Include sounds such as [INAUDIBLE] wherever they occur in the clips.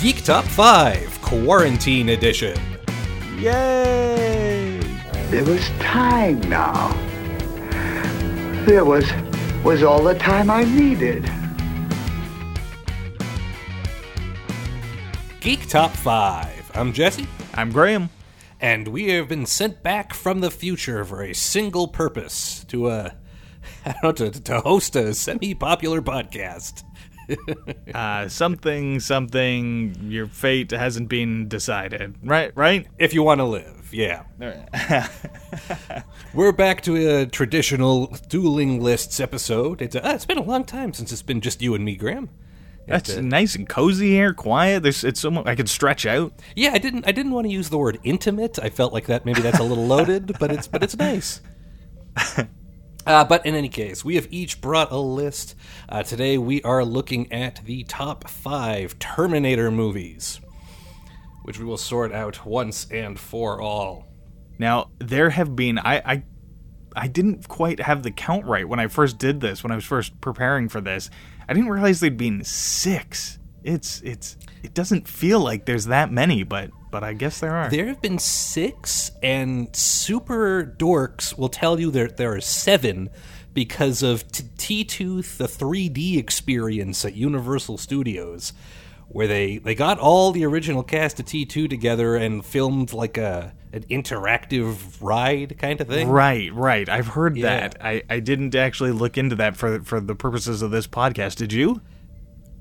Geek Top 5 Quarantine Edition. Yay! There was time now. There was was all the time I needed. Geek Top 5. I'm Jesse, I'm Graham. and we have been sent back from the future for a single purpose to uh [LAUGHS] I don't know, to, to host a semi-popular podcast. [LAUGHS] Uh, something, something, your fate hasn't been decided. Right, right? If you want to live, yeah. [LAUGHS] We're back to a traditional dueling lists episode. It's, uh, it's been a long time since it's been just you and me, Graham. That's uh, nice and cozy here, quiet. There's, it's so I can stretch out. Yeah, I didn't. I didn't want to use the word intimate. I felt like that maybe that's a little loaded, but it's but it's nice. [LAUGHS] Uh, but in any case, we have each brought a list. Uh, today we are looking at the top five Terminator movies, which we will sort out once and for all. Now there have been I, I I didn't quite have the count right when I first did this. When I was first preparing for this, I didn't realize there'd been six. It's it's it doesn't feel like there's that many, but but I guess there are. There have been six, and super dorks will tell you that there are seven because of T2, the 3D experience at Universal Studios, where they, they got all the original cast of T2 together and filmed like a an interactive ride kind of thing. Right, right. I've heard Yeah. that. I, I didn't actually look into that for for the purposes of this podcast. Did you?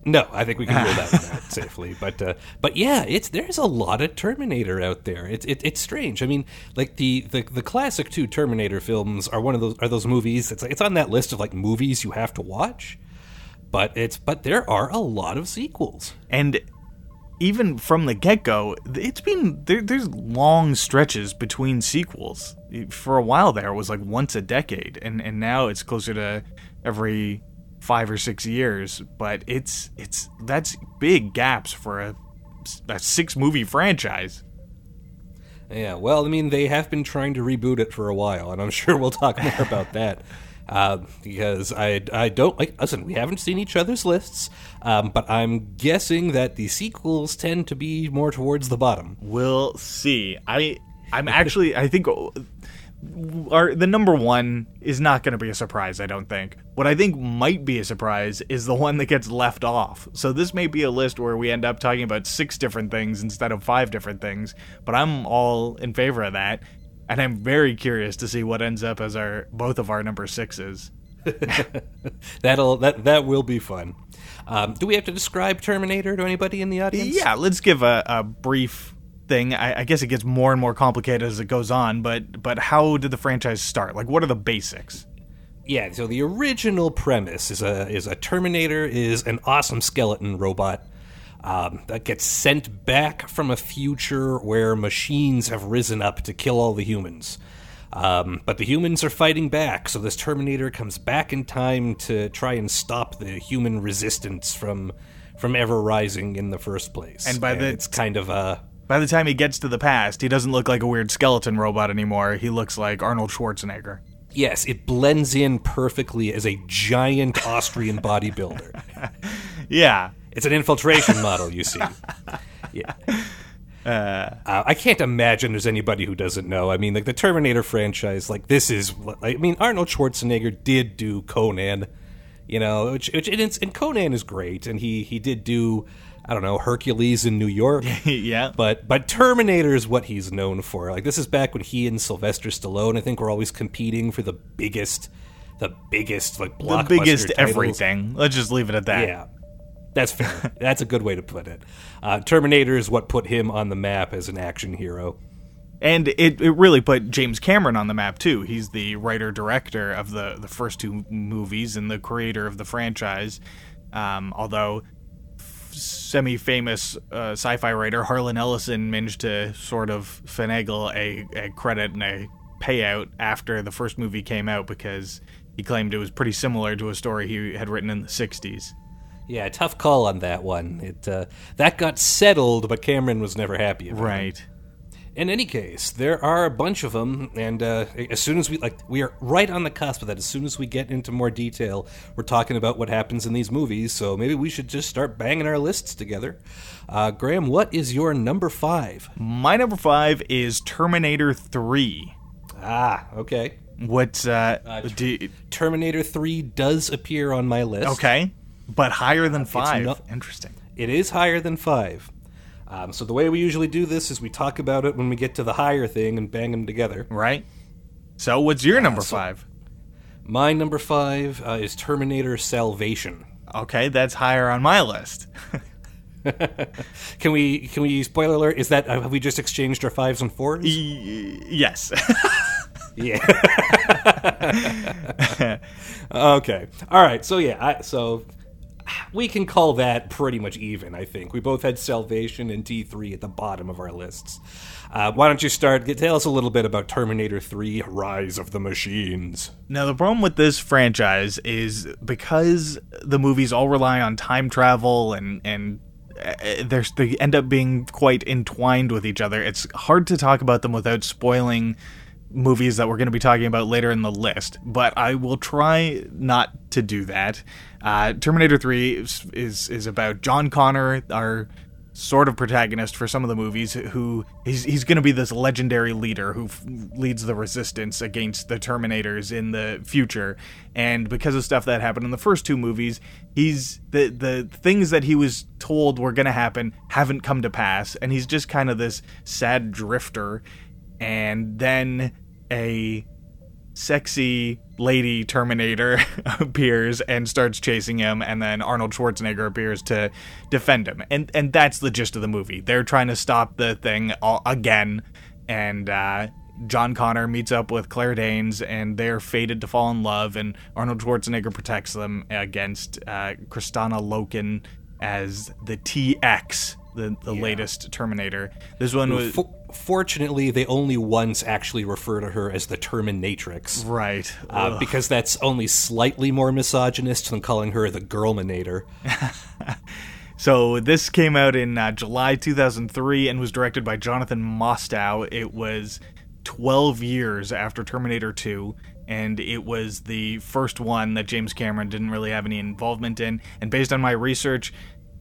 No, I think we can rule that [LAUGHS] one out safely. But uh, but yeah, it's there's a lot of Terminator out there. It's it, it's strange. I mean, like the, the the classic two Terminator films are one of those are those movies. It's it's on that list of like movies you have to watch. But it's but there are a lot of sequels. And even from the get go, it's been there, there's long stretches between sequels. For a while there, it was like once a decade, and and now it's closer to every five or six years. But it's it's that's big gaps for a, a six movie franchise. Yeah, well, I mean, they have been trying to reboot it for a while, and I'm [LAUGHS] sure we'll talk more about that. Uh, because I, I don't like. Listen, we haven't seen each other's lists, um, but I'm guessing that the sequels tend to be more towards the bottom. We'll see. I I'm actually I think our the number one is not going to be a surprise. I don't think. What I think might be a surprise is the one that gets left off. So this may be a list where we end up talking about six different things instead of five different things. But I'm all in favor of that, and I'm very curious to see what ends up as our both of our number sixes. [LAUGHS] That'll that that will be fun. Um, do we have to describe Terminator to anybody in the audience? Yeah, let's give a, a brief thing. I, I guess it gets more and more complicated as it goes on. But but how did the franchise start? Like, what are the basics? Yeah, so the original premise is a is a Terminator is an awesome skeleton robot um, that gets sent back from a future where machines have risen up to kill all the humans. Um, but the humans are fighting back, so this Terminator comes back in time to try and stop the human resistance from from ever rising in the first place. And by the- it's kind of a By the time he gets to the past, he doesn't look like a weird skeleton robot anymore. He looks like Arnold Schwarzenegger. yes, it blends in perfectly as a giant Austrian bodybuilder. [LAUGHS] Yeah. It's an infiltration model, you see. Yeah. [LAUGHS] Uh, I can't imagine there's anybody who doesn't know. I mean, like the Terminator franchise, like this is. I mean, Arnold Schwarzenegger did do Conan, you know, which, which and, it's, and Conan is great, and he he did do, I don't know, Hercules in New York. [LAUGHS] yeah. But but Terminator is what he's known for. Like this is back when he and Sylvester Stallone, I think, were always competing for the biggest, the biggest like blockbuster, the biggest titles. everything. Let's just leave it at that. Yeah, that's fair. that's a good way to put it. Uh, Terminator is what put him on the map as an action hero. And it, it really put James Cameron on the map too. He's the writer director of the, the first two movies and the creator of the franchise. Um, although semi famous uh, sci fi writer Harlan Ellison managed to sort of finagle a, a credit and a payout after the first movie came out because he claimed it was pretty similar to a story he had written in the 60s. Yeah, tough call on that one. It uh, that got settled, but Cameron was never happy about it. In any case, there are a bunch of them, and uh, as soon as we like, we are right on the cusp of that. As soon as we get into more detail, we're talking about what happens in these movies. So maybe we should just start banging our lists together. Uh, Graham, what is your number five? My number five is Terminator 3. Ah, okay. What, uh, do, Terminator Three does appear on my list. okay, but higher than five. not- Interesting. It is higher than five. Um, so the way we usually do this is we talk about it when we get to the higher thing and bang them together. Right? So, what's your number so- five? My number five uh, is Terminator Salvation. Okay, that's higher on my list. [LAUGHS] [LAUGHS] Can we? Can we? Spoiler alert! Is that have we just exchanged our fives and fours? Y- yes. [LAUGHS] Yeah. okay. All right. So yeah. I, so we can call that pretty much even. I think we both had Salvation and T three at the bottom of our lists. Uh, why don't you start? Tell us a little bit about Terminator Three: Rise of the Machines. Now, the problem with this franchise is because the movies all rely on time travel and and uh, there's they end up being quite entwined with each other. It's hard to talk about them without spoiling movies that we're going to be talking about later in the list. But I will try not to do that. Uh, Terminator Three is, is is about John Connor, our sort of protagonist for some of the movies who he's, he's going to be this legendary leader who f- leads the resistance against the terminators in the future. And because of stuff that happened in the first two movies he's the the things that he was told were going to happen haven't come to pass. And he's just kind of this sad drifter. And then a sexy lady Terminator [LAUGHS] appears and starts chasing him, and then Arnold Schwarzenegger appears to defend him, and and that's the gist of the movie. They're trying to stop the thing all, again, and uh, John Connor meets up with Claire Danes, and they're fated to fall in love, and Arnold Schwarzenegger protects them against uh, Kristanna Loken as the TX. The, the latest Terminator. This one was fortunately, they only once actually refer to her as the Terminatrix. right. Uh, because that's only slightly more misogynist than calling her the Girlminator. [LAUGHS] So this came out in uh, July 2003 and was directed by Jonathan Mostow. It was 12 years after Terminator 2 and it was the first one that James Cameron didn't really have any involvement in and based on my research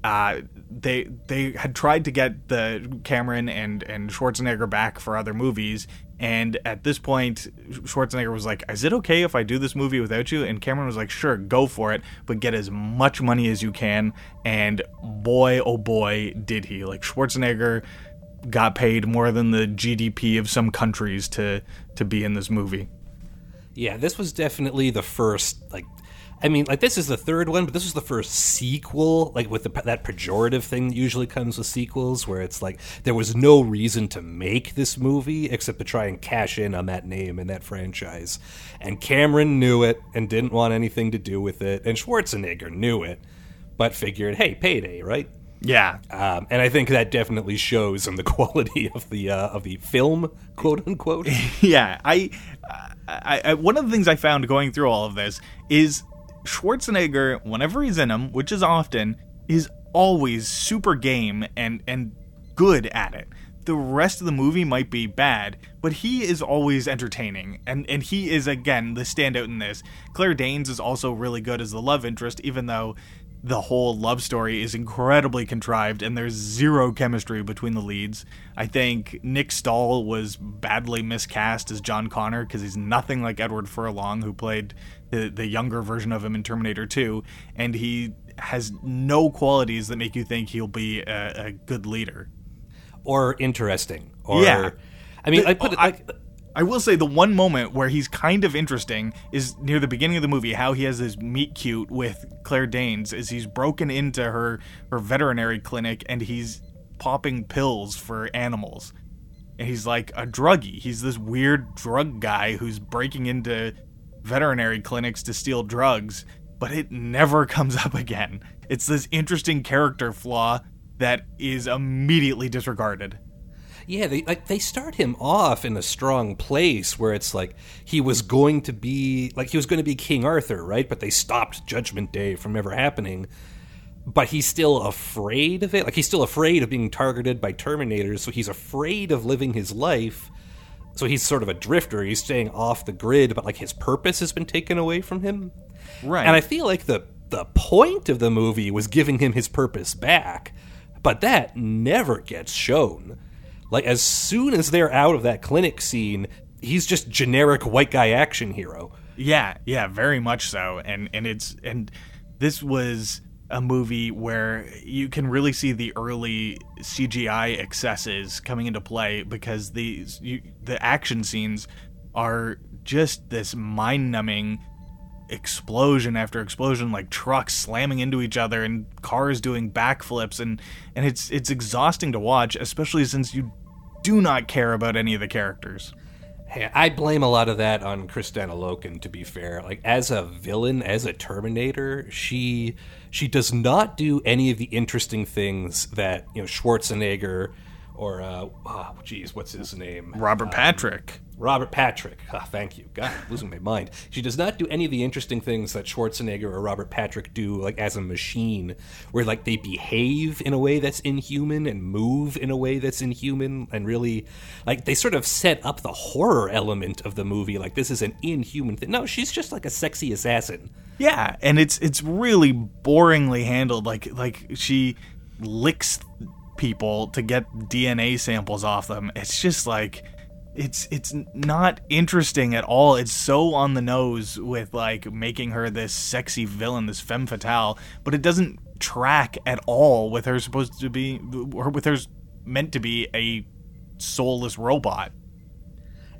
uh, they they had tried to get the Cameron and and Schwarzenegger back for other movies, and at this point, Schwarzenegger was like, "Is it okay if I do this movie without you?" And Cameron was like, "Sure, go for it, but get as much money as you can." And boy, oh boy, did he! Like Schwarzenegger got paid more than the GDP of some countries to to be in this movie. Yeah, this was definitely the first like I mean, like this is the third one, but this was the first sequel, like with the, that pejorative thing that usually comes with sequels, where it's like there was no reason to make this movie except to try and cash in on that name and that franchise. And Cameron knew it and didn't want anything to do with it, and Schwarzenegger knew it, but figured, hey, payday, right? Yeah, Um, and I think that definitely shows in the [LAUGHS] quality of the uh, of the film, quote unquote. [LAUGHS] yeah, I, I, I, one of the things I found going through all of this is Schwarzenegger, whenever he's in them, which is often, is always super game and and good at it. The rest of the movie might be bad, but he is always entertaining, and and he is again the standout in this. Claire Danes is also really good as the love interest, even though the whole love story is incredibly contrived and there's zero chemistry between the leads. I think Nick Stahl was badly miscast as John Connor because he's nothing like Edward Furlong, who played the, the younger version of him in Terminator 2, and he has no qualities that make you think he'll be a, a good leader. or interesting. Or Yeah. I mean, The- I put it I- like I will say the one moment where he's kind of interesting is near the beginning of the movie. How he has this meet cute with Claire Danes is he's broken into her her veterinary clinic and he's popping pills for animals. And he's like a druggie. He's this weird drug guy who's breaking into veterinary clinics to steal drugs, but it never comes up again. It's this interesting character flaw that is immediately disregarded. Yeah, they like they start him off in a strong place where it's like he was going to be like he was going to be King Arthur, right? But they stopped Judgment Day from ever happening. but he's still afraid of it. Like he's still afraid of being targeted by Terminators, so he's afraid of living his life. So he's sort of a drifter. He's staying off the grid, but like his purpose has been taken away from him. Right. And I feel like the the point of the movie was giving him his purpose back, but that never gets shown. Like as soon as they're out of that clinic scene, he's just generic white guy action hero. Yeah, yeah, very much so. And and it's and this was a movie where you can really see the early CGI excesses coming into play because these you, the action scenes are just this mind-numbing explosion after explosion like trucks slamming into each other and cars doing backflips. And and it's it's exhausting to watch especially since you do not care about any of the characters I blame a lot of that on Kristanna Loken. To be fair, like as a villain, as a Terminator, she she does not do any of the interesting things that you know Schwarzenegger or uh, oh, geez, what's his name? Robert Patrick. Robert Patrick. Ah, thank you. God, I'm losing my mind. She does not do any of the interesting things that Schwarzenegger or Robert Patrick do, like as a machine, where like they behave in a way that's inhuman and move in a way that's inhuman, and really, like they sort of set up the horror element of the movie. Like this is an inhuman thing. No, she's just like a sexy assassin. Yeah, and it's it's really boringly handled. Like like she licks people to get DNA samples off them. It's just like it's it's not interesting at all. It's so on the nose with like making her this sexy villain, this femme fatale, but it doesn't track at all with her supposed to be with her meant to be a soulless robot.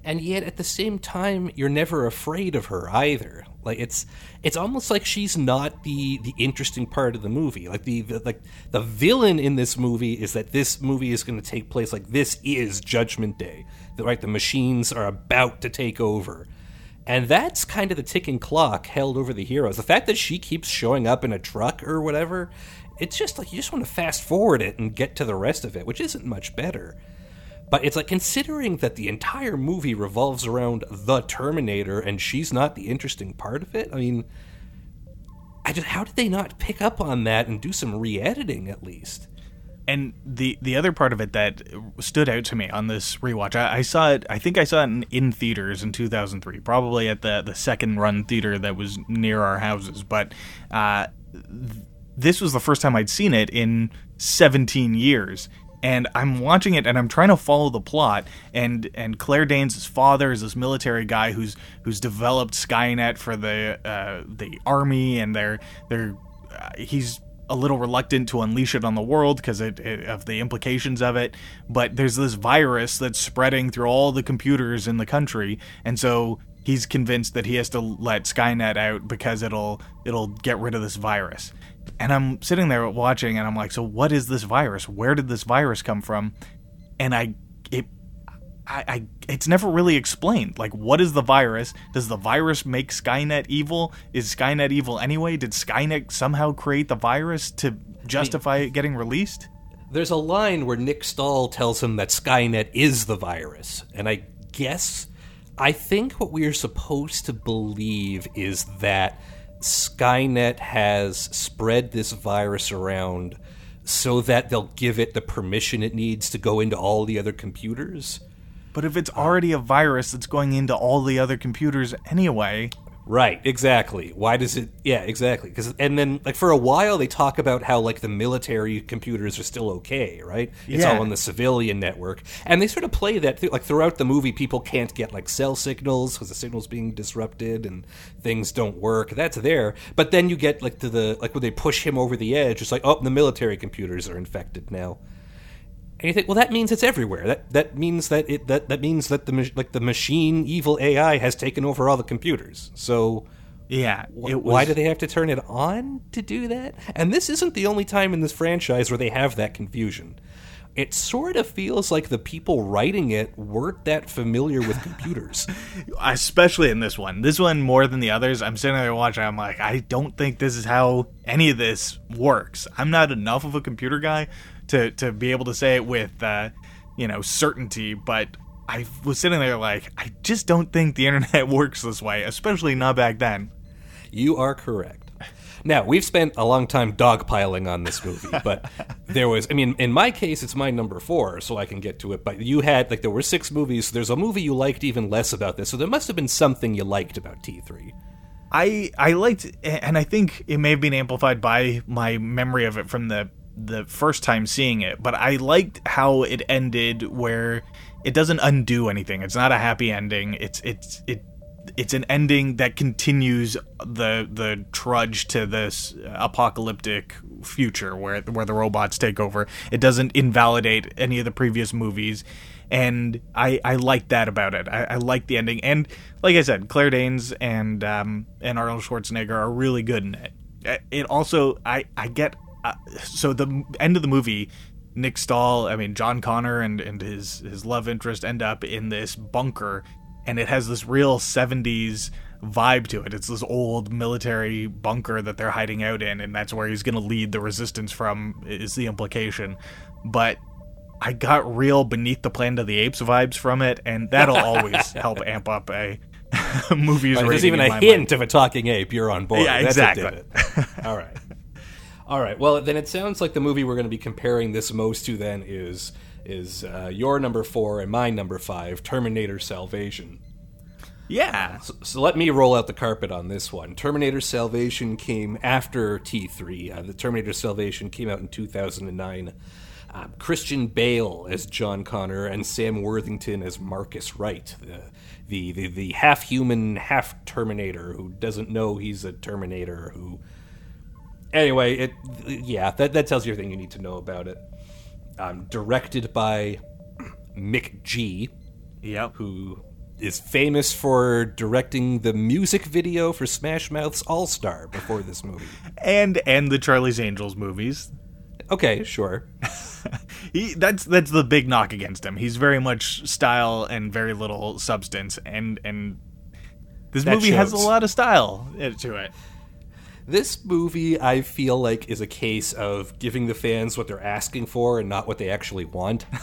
And yet at the same time you're never afraid of her either. Like it's it's almost like she's not the the interesting part of the movie. Like the, the like the villain in this movie is that this movie is going to take place like this is Judgment Day. The, right, the machines are about to take over. And that's kind of the ticking clock held over the heroes. The fact that she keeps showing up in a truck or whatever, it's just like you just want to fast forward it and get to the rest of it, which isn't much better. But it's like considering that the entire movie revolves around the Terminator and she's not the interesting part of it. I mean, I just how did they not pick up on that and do some re-editing at least? And the the other part of it that stood out to me on this rewatch, I, I saw it. I think I saw it in, in, theaters in 2003, probably at the the second run theater that was near our houses. But uh, th- this was the first time I'd seen it in 17 years, and I'm watching it and I'm trying to follow the plot and and Claire Danes' father is this military guy who's who's developed Skynet for the uh, the army and they're they're uh, he's a little reluctant to unleash it on the world because of the implications of it but there's this virus that's spreading through all the computers in the country and so he's convinced that he has to let Skynet out because it'll it'll get rid of this virus and I'm sitting there watching, and I'm like, so what is this virus? Where did this virus come from? And I, it, I, I, it's never really explained. Like, what is the virus? Does the virus make Skynet evil? Is Skynet evil anyway? Did Skynet somehow create the virus to justify it getting released? There's a line where Nick Stahl tells him that Skynet is the virus, and I guess, I think what we are supposed to believe is that Skynet has spread this virus around so that they'll give it the permission it needs to go into all the other computers. But if it's already a virus that's going into all the other computers anyway, Right, exactly. Why does it? Yeah, exactly. Because and then like for a while they talk about how like the military computers are still okay, right? It's Yeah. all on the civilian network, and they sort of play that th- like throughout the movie. People can't get like cell signals because the signal's being disrupted and things don't work. That's there, but then you get like to the like when they push him over the edge. It's like oh, the military computers are infected now. And you think, well, that means it's everywhere. That that means that it that that means that the like the machine evil AI has taken over all the computers. So yeah, it was, why do they have to turn it on to do that? And this isn't the only time in this franchise where they have that confusion. It sort of feels like the people writing it weren't that familiar with computers. [LAUGHS] especially in this one. This one more than the others. I'm sitting there watching. I'm like, I don't think this is how any of this works. I'm not enough of a computer guy to to be able to say it with uh, you know certainty. But I was sitting there like, I just don't think the internet [LAUGHS] works this way, especially not back then. You are correct. Now we've spent a long time dogpiling on this movie, [LAUGHS] but there was. I mean, in my case, it's my number four, so I can get to it. But you had like there were six movies. So there's a movie you liked even less about this, so there must have been something you liked about T three. I I liked, and I think it may have been amplified by my memory of it from the the first time seeing it. But I liked how it ended, where it doesn't undo anything. It's not a happy ending. It's it's it it's an ending that continues the the trudge to this apocalyptic future where where the robots take over. It doesn't invalidate any of the previous movies, and I I like that about it. I, I like the ending, and like I said, Claire Danes and um, and Arnold Schwarzenegger are really good in it. It also I I get uh, so the end of the movie. Nick Stahl, I mean John Connor and, and his his love interest end up in this bunker and it has this real 70s vibe to it. It's this old military bunker that they're hiding out in, and that's where he's going to lead the resistance from, is the implication. But I got real Beneath the Planet of the Apes vibes from it, and that'll always [LAUGHS] help amp up a [LAUGHS] movie's Right, there's even a hint mind. of a talking ape. You're on board. Yeah, exactly. All right. All right. Well, then it sounds like the movie we're going to be comparing this most to then is is uh, your number four and my number five, Terminator Salvation. Yeah. So, so let me roll out the carpet on this one. Terminator Salvation came after T3. Uh, the Terminator Salvation came out in 2009. Uh, Christian Bale as John Connor and Sam Worthington as Marcus Wright, the the, the, the half human, half Terminator who doesn't know he's a Terminator. Who, anyway, it yeah, that that tells you everything you need to know about it. Um, directed by McG Yep. who is famous for directing the music video for Smash Mouth's All Star before this movie. [LAUGHS] And and the Charlie's Angels movies. Okay, sure. [LAUGHS] He that's that's the big knock against him. He's very much style and very little substance and and this That movie has a lot of style to it. This movie, I feel like, is a case of giving the fans what they're asking for and not what they actually want. [LAUGHS]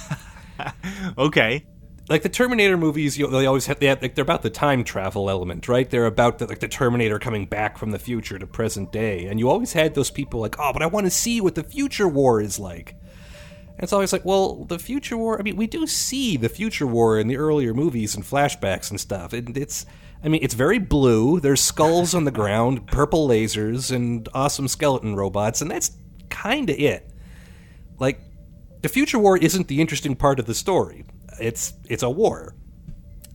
Okay. like the Terminator movies, you, they always have, they have like they're about the time travel element, right? They're about the, like the Terminator coming back from the future to present day, and you always had those people like, oh, but I want to see what the future war is like. And it's always like, well, the future war. I mean, we do see the future war in the earlier movies and flashbacks and stuff. And it's, I mean, it's very blue. There's skulls on the ground, purple lasers, and awesome skeleton robots, and that's kind of it. Like, the future war isn't the interesting part of the story. It's it's a war.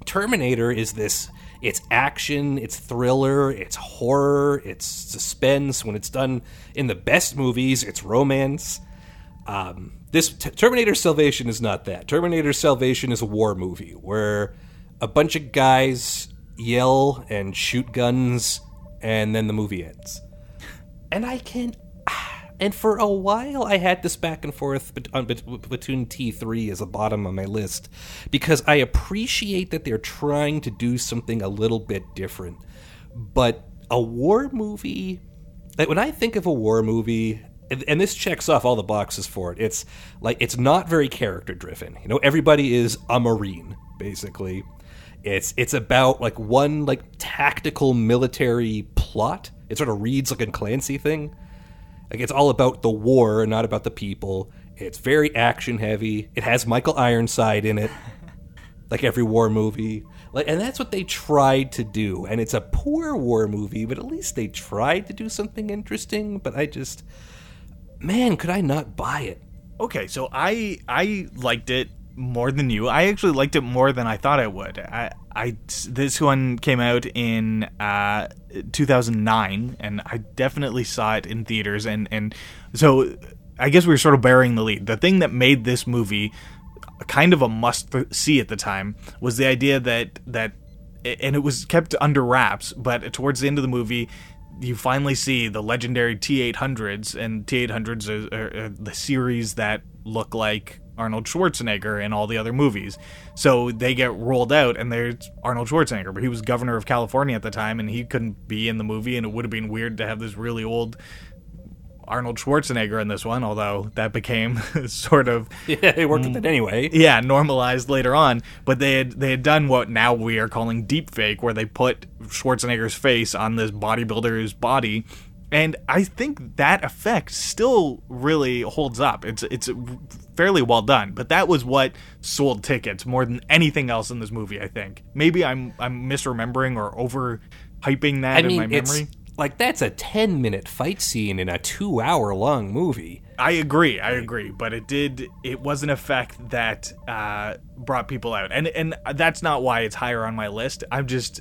Terminator is this it's action, it's thriller, it's horror, it's suspense. When it's done in the best movies, it's romance. Um, this T- Terminator Salvation is not that. Terminator Salvation is a war movie where a bunch of guys yell and shoot guns, and then the movie ends. And I can. [SIGHS] And for a while, I had this back and forth between T3 as a bottom on my list because I appreciate that they're trying to do something a little bit different. But a war movie, like when I think of a war movie, and this checks off all the boxes for it, it's like it's not very character driven. You know, everybody is a Marine, basically. It's it's about like one like tactical military plot. It sort of reads like a Clancy thing. Like it's all about the war and not about the people. It's very action heavy. It has Michael Ironside in it, [LAUGHS] like every war movie. Like, and that's what they tried to do. And it's a poor war movie, but at least they tried to do something interesting. But I just, man, could I not buy it? Okay, so I I liked it more than you. I actually liked it more than I thought I would. I I this one came out in uh 2009 and I definitely saw it in theaters and and so I guess we were sort of bearing the lead. The thing that made this movie kind of a must see at the time was the idea that that and it was kept under wraps, but towards the end of the movie you finally see the legendary T800s, and T800s are, are, are the series that look like Arnold Schwarzenegger in all the other movies. So they get rolled out, and there's Arnold Schwarzenegger, but he was governor of California at the time, and he couldn't be in the movie, and it would have been weird to have this really old Arnold Schwarzenegger in this one, although that became [LAUGHS] sort of [LAUGHS] Yeah, they worked with it anyway. yeah normalized later on but they had they had done what now we are calling deep fake where they put schwarzenegger's face on this bodybuilder's body and I think that effect still really holds up. It's it's fairly well done, but that was what sold tickets more than anything else in this movie. I think maybe I'm I'm misremembering or over hyping that I in mean, my memory. it's like that's a 10 minute fight scene in a two hour long movie. I agree, I agree, but it did. It was an effect that uh, brought people out, and and that's not why it's higher on my list. I'm just,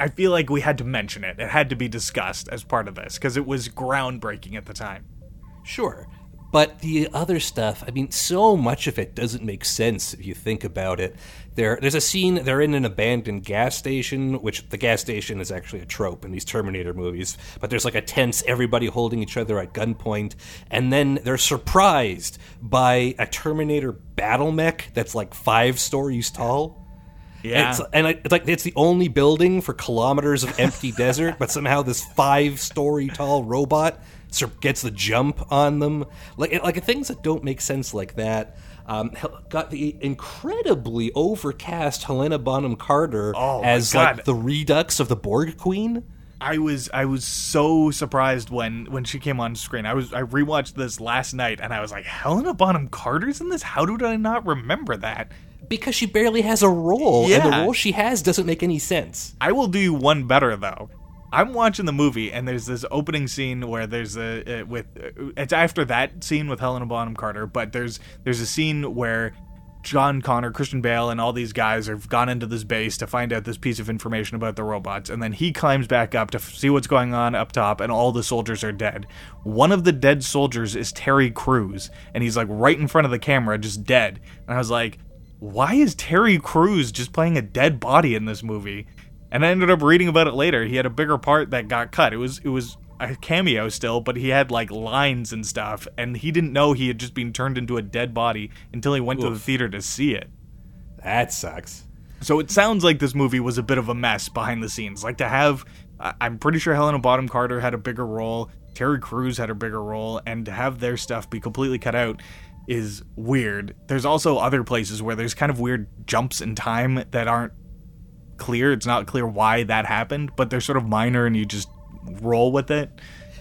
I feel like we had to mention it. It had to be discussed as part of this because it was groundbreaking at the time. Sure. But the other stuff, I mean, so much of it doesn't make sense if you think about it. There, there's a scene, they're in an abandoned gas station, which the gas station is actually a trope in these Terminator movies, but there's like a tense, everybody holding each other at gunpoint, and then they're surprised by a Terminator battle mech that's like five stories tall. Yeah, It's, and I, it's like it's the only building for kilometers of empty [LAUGHS] desert, but somehow this five-story tall robot gets the jump on them. Like like things that don't make sense like that. Um, got the incredibly overcast Helena Bonham Carter Oh, as like the redux of the Borg Queen. I was I was so surprised when when she came on screen. I was I rewatched this last night, and I was like, Helena Bonham Carter's in this. How did I not remember that? Because she barely has a role, and the role she has doesn't make any sense. I will do you one better though. I'm watching the movie and there's this opening scene where there's a uh, with uh, it's after that scene with Helena Bonham Carter, but there's there's a scene where John Connor, Christian Bale, and all these guys have gone into this base to find out this piece of information about the robots, and then he climbs back up to f- see what's going on up top, and all the soldiers are dead. One of the dead soldiers is Terry Crews, and he's like right in front of the camera, just dead. And I was like, why is Terry Crews just playing a dead body in this movie? And I ended up reading about it later. He had a bigger part that got cut. It was it was a cameo still, but he had like lines and stuff, and he didn't know he had just been turned into a dead body until he went to the theater to see it. That sucks. So it sounds like this movie was a bit of a mess behind the scenes. Like to have, I'm pretty sure Helena Bonham Carter had a bigger role, Terry Crews had a bigger role, and to have their stuff be completely cut out is weird. There's also other places where there's kind of weird jumps in time that aren't clear. It's not clear why that happened, but they're sort of minor and you just roll with it.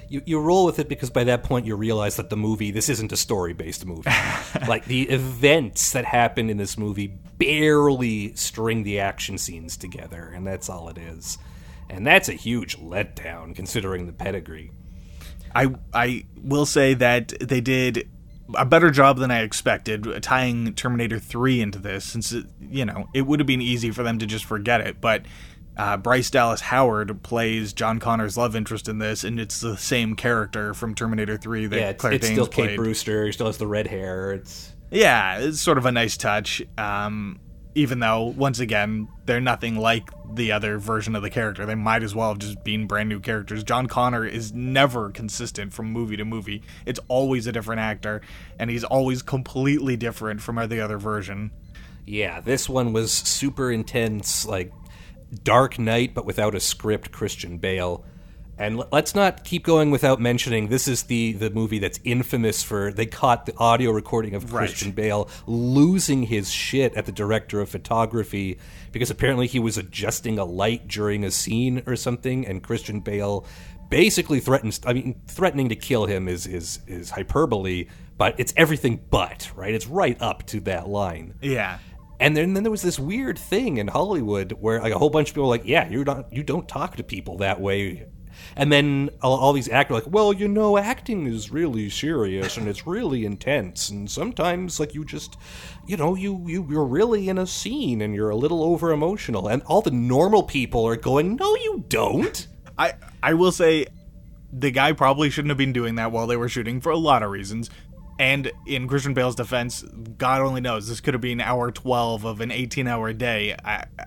you, you roll with it because by that point you realize that the movie this isn't a story based movie [LAUGHS] like the events that happen in this movie barely string the action scenes together and that's all it is and that's a huge letdown considering the pedigree I I will say that they did a better job than I expected tying Terminator 3 into this since it, you know it would have been easy for them to just forget it but uh, Bryce Dallas Howard plays John Connor's love interest in this and it's the same character from Terminator 3 that yeah it's, Claire it's Danes still played. kate brewster He still has the red hair it's Yeah, it's sort of a nice touch. Um, even though, once again, they're nothing like the other version of the character. They might as well have just been brand new characters. John Connor is never consistent from movie to movie. It's always a different actor, and he's always completely different from the other version. yeah this one was super intense like dark knight but without a script christian bale and let's not keep going without mentioning this is the the movie that's infamous for they caught the audio recording of Right. Christian Bale losing his shit at the director of photography because apparently he was adjusting a light during a scene or something and Christian Bale basically threatens I mean threatening to kill him is is is hyperbole but it's everything but right it's right up to that line Yeah. and then, then there was this weird thing in Hollywood where like a whole bunch of people were like, yeah, you're not, you don't talk to people that way. And then all, all these actors like, well, you know, acting is really serious and it's really intense, and sometimes like you just, you know, you you you're really in a scene and you're a little over emotional, and all the normal people are going, no, you don't. I I will say the guy probably shouldn't have been doing that while they were shooting for a lot of reasons. And in Christian Bale's defense, God only knows this could have been hour 12 of an 18 hour day. I, I,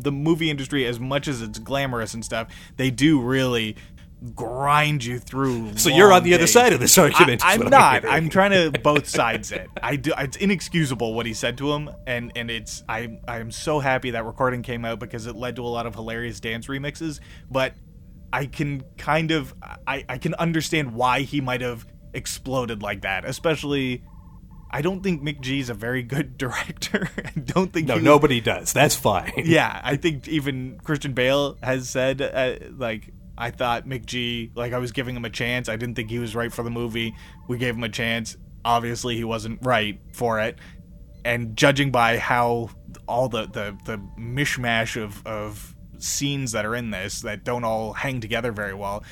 the movie industry, as much as it's glamorous and stuff, they do really grind you through. So you're on the other side of this argument. I, am not. hearing. I'm trying to both sides it. I do. It's inexcusable what he said to him, and and it's. I I am so happy that recording came out because it led to a lot of hilarious dance remixes. But I can kind of I I can understand why he might have exploded like that, especially. I don't think McG is a very good [LAUGHS] director. I don't think No, was- nobody does. That's fine. [LAUGHS] yeah, I think even Christian Bale has said uh, like I thought McG, like I was giving him a chance. I didn't think he was right for the movie. We gave him a chance. Obviously, he wasn't right for it. And judging by how all the the, the mishmash of of scenes that are in this that don't all hang together very well,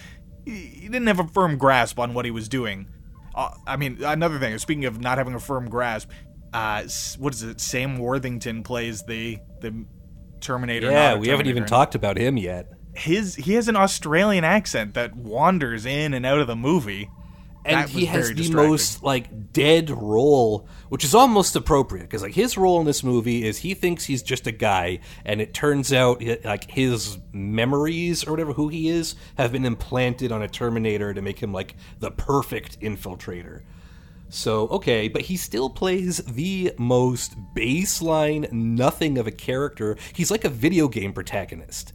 he didn't have a firm grasp on what he was doing. Uh, I mean, another thing. Speaking of not having a firm grasp, uh, what is it? Sam Worthington plays the the Terminator. Yeah, we haven't even talked about him yet. His he has an Australian accent that wanders in and out of the movie and he has the most like dead role, which is almost appropriate because like his role in this movie is he thinks he's just a guy, and it turns out like his memories or whatever who he is have been implanted on a Terminator to make him like the perfect infiltrator. So okay, but he still plays the most baseline nothing of a character. He's like a video game protagonist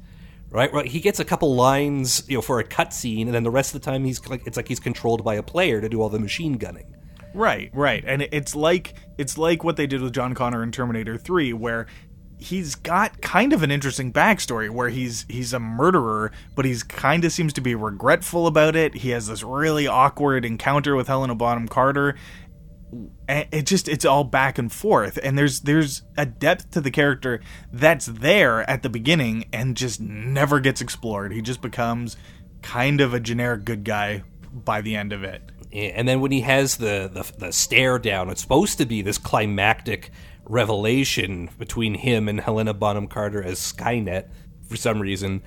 right? Right. He gets a couple lines, you know, for a cutscene, and then the rest of the time he's like, it's like he's controlled by a player to do all the machine gunning. Right, right, and it's like it's like what they did with John Connor in Terminator Three, where he's got kind of an interesting backstory where he's he's a murderer, but he's kind of seems to be regretful about it. He has this really awkward encounter with Helena Bonham Carter, it just it's all back and forth. And there's there's a depth to the character that's there at the beginning and just never gets explored. He just becomes kind of a generic good guy by the end of it. And then when he has the, the, the stare down it's supposed to be this climactic revelation between him and helena bonham carter as skynet for some reason.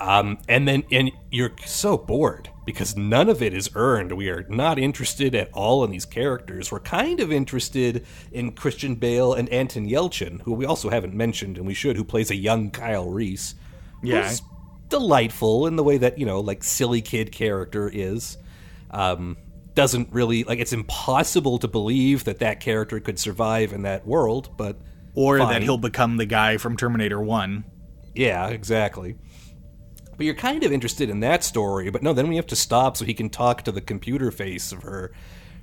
Um, and then and you're so bored because none of it is earned. We are not interested at all in these characters. We're kind of interested in Christian Bale and Anton Yelchin, who we also haven't mentioned, and we should, who plays a young Kyle Reese. Yeah. delightful in the way that, you know, like silly kid character is. Um, doesn't really like it's impossible to believe that that character could survive in that world, but or fine. that he'll become the guy from Terminator 1. Yeah, exactly. But you're kind of interested in that story, but no, then we have to stop so he can talk to the computer face of her.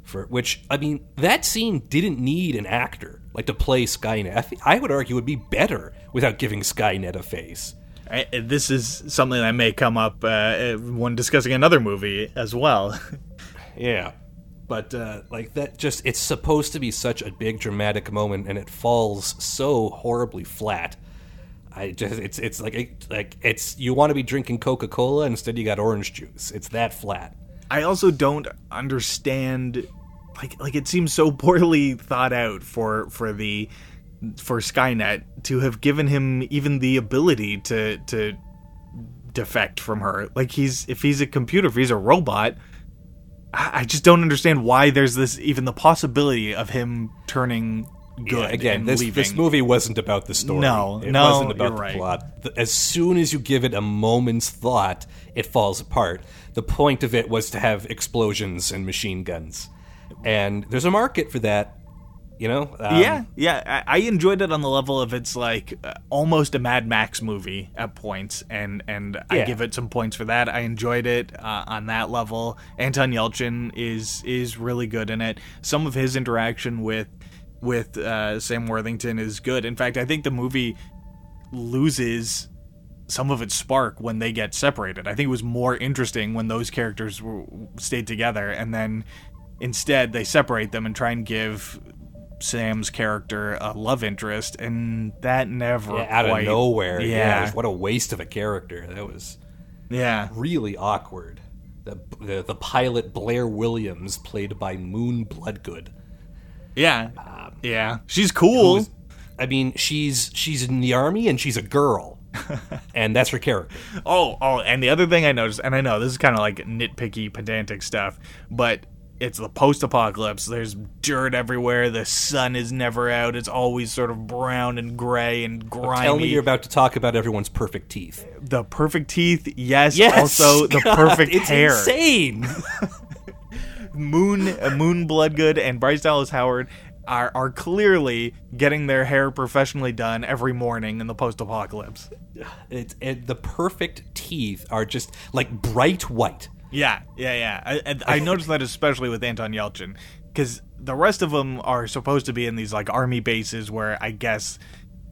For which I mean, that scene didn't need an actor like to play Skynet. I, I would argue would be better without giving Skynet a face. I, this is something that may come up uh, when discussing another movie as well. [LAUGHS] yeah, but uh, like that, just it's supposed to be such a big dramatic moment, and it falls so horribly flat. I just it's it's like like it's you want to be drinking Coca Cola instead you got orange juice. It's that flat. I also don't understand like like it seems so [LAUGHS] poorly thought out for for the for Skynet to have given him even the ability to to defect from her. Like he's if he's a computer, if he's a robot, I, I just don't understand why there's this even the possibility of him turning good. Yeah, again, this, leaving. this movie wasn't about the story. No, it no, wasn't about the right. plot. As soon as you give it a moment's thought, it falls apart. The point of it was to have explosions and machine guns, and there's a market for that. You know, um, yeah, yeah. I, I, enjoyed it on the level of it's like uh, almost a Mad Max movie at points, and and yeah. I give it some points for that. I enjoyed it uh, on that level. Anton Yelchin is is really good in it. Some of his interaction with with uh, Sam Worthington is good. In fact, I think the movie loses some of its spark when they get separated. I think it was more interesting when those characters were, stayed together, and then instead they separate them and try and give Sam's character a love interest, and that never yeah, out quite, of nowhere. Yeah. yeah, what a waste of a character. That was yeah really awkward. The, the, the pilot Blair Williams, played by Moon Bloodgood. Yeah, um, yeah, she's cool. I mean, she's she's in the army and she's a girl, [LAUGHS] and that's her character. Oh, oh, and the other thing I noticed, and I know this is kind of like nitpicky, pedantic stuff, but it's the post-apocalypse. There's dirt everywhere. The sun is never out. It's always sort of brown and gray and grimy. tell me you're about to talk about everyone's perfect teeth. The perfect teeth, yes. yes also, the perfect it's hair. Insane. [LAUGHS] Moon uh, Moon Bloodgood and Bryce Dallas Howard are are clearly getting their hair professionally done every morning in the post apocalypse. [SIGHS] It's it, the perfect teeth are just like bright white. Yeah, yeah, yeah. I, I noticed that especially with Anton Yelchin because the rest of them are supposed to be in these like army bases where I guess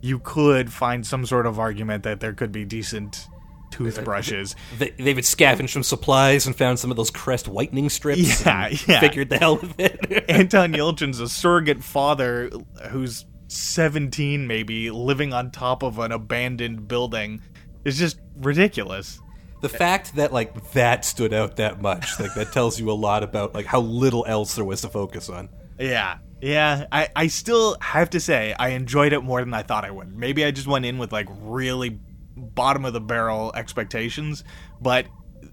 you could find some sort of argument that there could be decent toothbrushes. [LAUGHS] They, they would scavenge some supplies and found some of those Crest whitening strips. Yeah, yeah. Figured the hell with it. [LAUGHS] Anton Yelchin's a surrogate father who's 17 maybe living on top of an abandoned building. It's just ridiculous. the fact that like that stood out that much, like that tells you a lot about like how little else there was to focus on. Yeah. Yeah, I, I still have to say I enjoyed it more than I thought I would. Maybe I just went in with like really bottom of the barrel expectations, but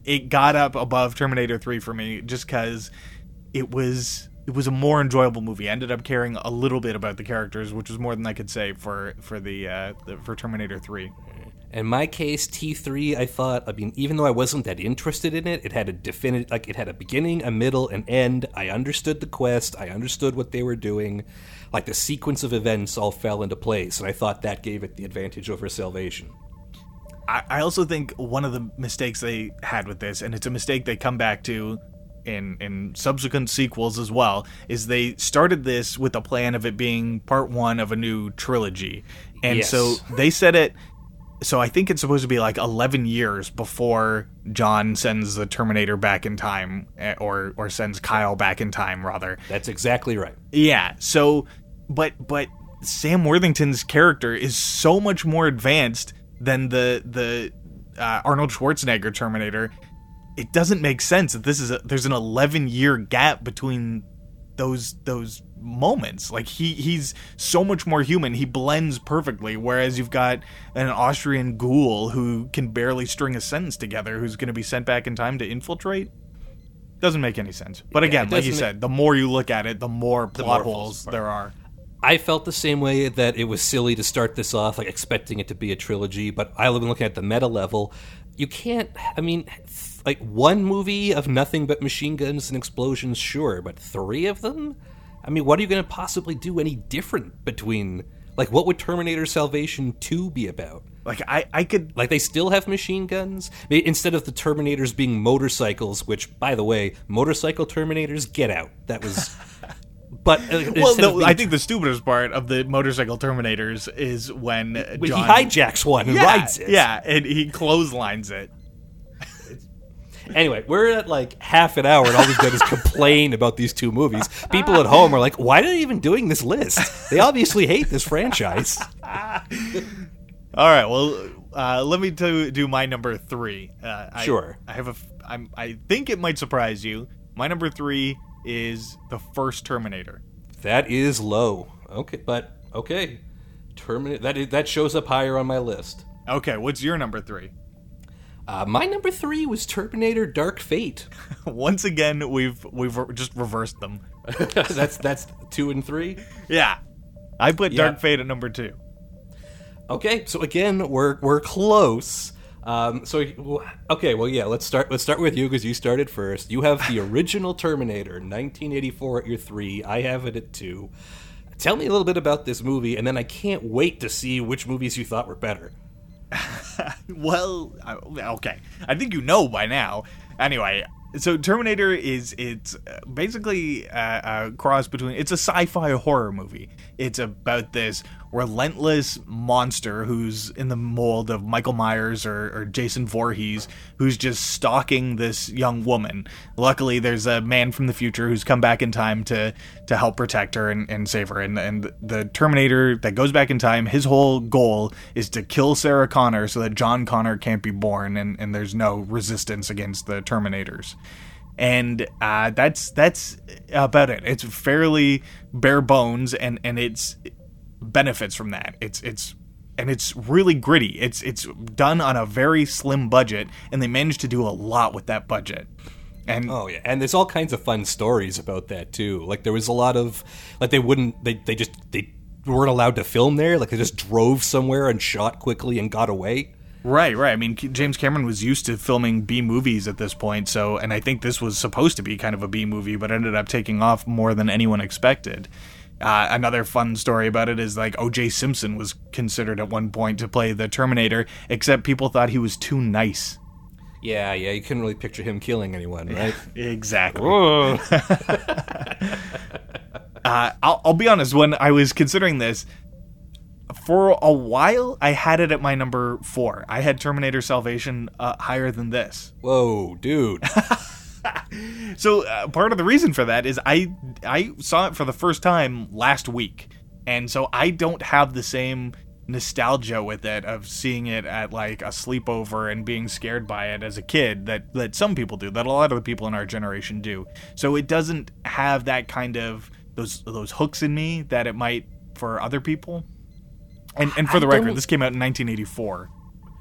it got up above Terminator 3 for me just cuz it was it was a more enjoyable movie. I ended up caring a little bit about the characters, which was more than I could say for for the, uh, the for Terminator 3. In my case, T3, I thought, I mean, even though I wasn't that interested in it, it had a definite, like, it had a beginning, a middle, an end. I understood the quest. I understood what they were doing. Like, the sequence of events all fell into place, and I thought that gave it the advantage over Salvation. I, I also think one of the mistakes they had with this, and it's a mistake they come back to in in subsequent sequels as well, is they started this with a plan of it being part one of a new trilogy, and Yes. so they said it. So I think it's supposed to be like 11 years before John sends the Terminator back in time, eh, or or sends Kyle back in time rather. That's exactly right. Yeah. So, but but Sam Worthington's character is so much more advanced than the the uh, Arnold Schwarzenegger Terminator. It doesn't make sense that this is a, there's an 11 year gap between those those moments. Like he he's so much more human. He blends perfectly. Whereas you've got an Austrian ghoul who can barely string a sentence together, who's going to be sent back in time to infiltrate. Doesn't make any sense. But again, it like you said, the more you look at it, the more plot more holes there are. I felt the same way that it was silly to start this off, like expecting it to be a trilogy, but I've been looking at the meta level. You can't, I mean, th- like one movie of nothing but machine guns and explosions, sure, but three of them? I mean, what are you going to possibly do any different between, like, what would Terminator Salvation 2 be about? Like I, I could Like, they still have machine guns? Instead of the Terminators being motorcycles, which, by the way, motorcycle Terminators, get out. That was. [LAUGHS] But uh, well, no, being I think the stupidest part of the motorcycle Terminators is when, when John, he hijacks one and yeah, rides it. Yeah, and he clotheslines it. Anyway, we're at like half an hour, and all we've done is complain about these two movies. People at home are like, "Why are they even doing this list? They obviously hate this franchise." [LAUGHS] All right, well, uh, let me do, do my number three. Uh, I, Sure. I have a. I'm, I think it might surprise you. My number three is the first Terminator. That is low. Okay, but okay, Terminator. That is, that shows up higher on my list. Okay, what's your number three? Uh, my number three was Terminator: Dark Fate. [LAUGHS] Once again, we've we've just reversed them. [LAUGHS] that's that's two and three. Yeah, I put Yeah. Dark Fate at number two. Okay, so again, we're we're close. Um, so okay, well, yeah, let's start. Let's start with you because you started first. You have the [LAUGHS] original Terminator, 1984, at your three. I have it at two. Tell me a little bit about this movie, and then I can't wait to see which movies you thought were better. [LAUGHS] Well, okay. I think you know by now. Anyway, so Terminator is it's uh, basically a, a cross between it's a sci-fi horror movie. It's about this relentless monster who's in the mold of Michael Myers or, or Jason Voorhees, who's just stalking this young woman. Luckily, there's a man from the future who's come back in time to to help protect her and, and save her. And, and the Terminator that goes back in time, his whole goal is to kill Sarah Connor so that John Connor can't be born, and, and there's no resistance against the Terminators and uh, that's that's about it. It's fairly bare bones, and and it's benefits from that. It's it's and it's really gritty. It's it's done on a very slim budget, and they managed to do a lot with that budget. And Oh yeah, and there's all kinds of fun stories about that too. Like there was a lot of like they wouldn't they they just they weren't allowed to film there. Like they just drove somewhere and shot quickly and got away. Right, right. I mean, James Cameron was used to filming B movies at this point, so and I think this was supposed to be kind of a B movie, but ended up taking off more than anyone expected. Uh, another fun story about it is like O.J. Simpson was considered at one point to play the Terminator, except people thought he was too nice. Yeah, yeah, you couldn't really picture him killing anyone, [LAUGHS] right? Exactly. Oh. [LAUGHS] Uh, I'll, I'll be honest. When I was considering this, for a while, I had it at my number four. I had Terminator Salvation uh, higher than this. Whoa, dude. [LAUGHS] [LAUGHS] So uh, part of the reason for that is I I saw it for the first time last week, and so I don't have the same nostalgia with it of seeing it at like a sleepover and being scared by it as a kid that that some people do that a lot of the people in our generation do. So it doesn't have that kind of those those hooks in me that it might for other people. And and for I the record, this came out in 1984.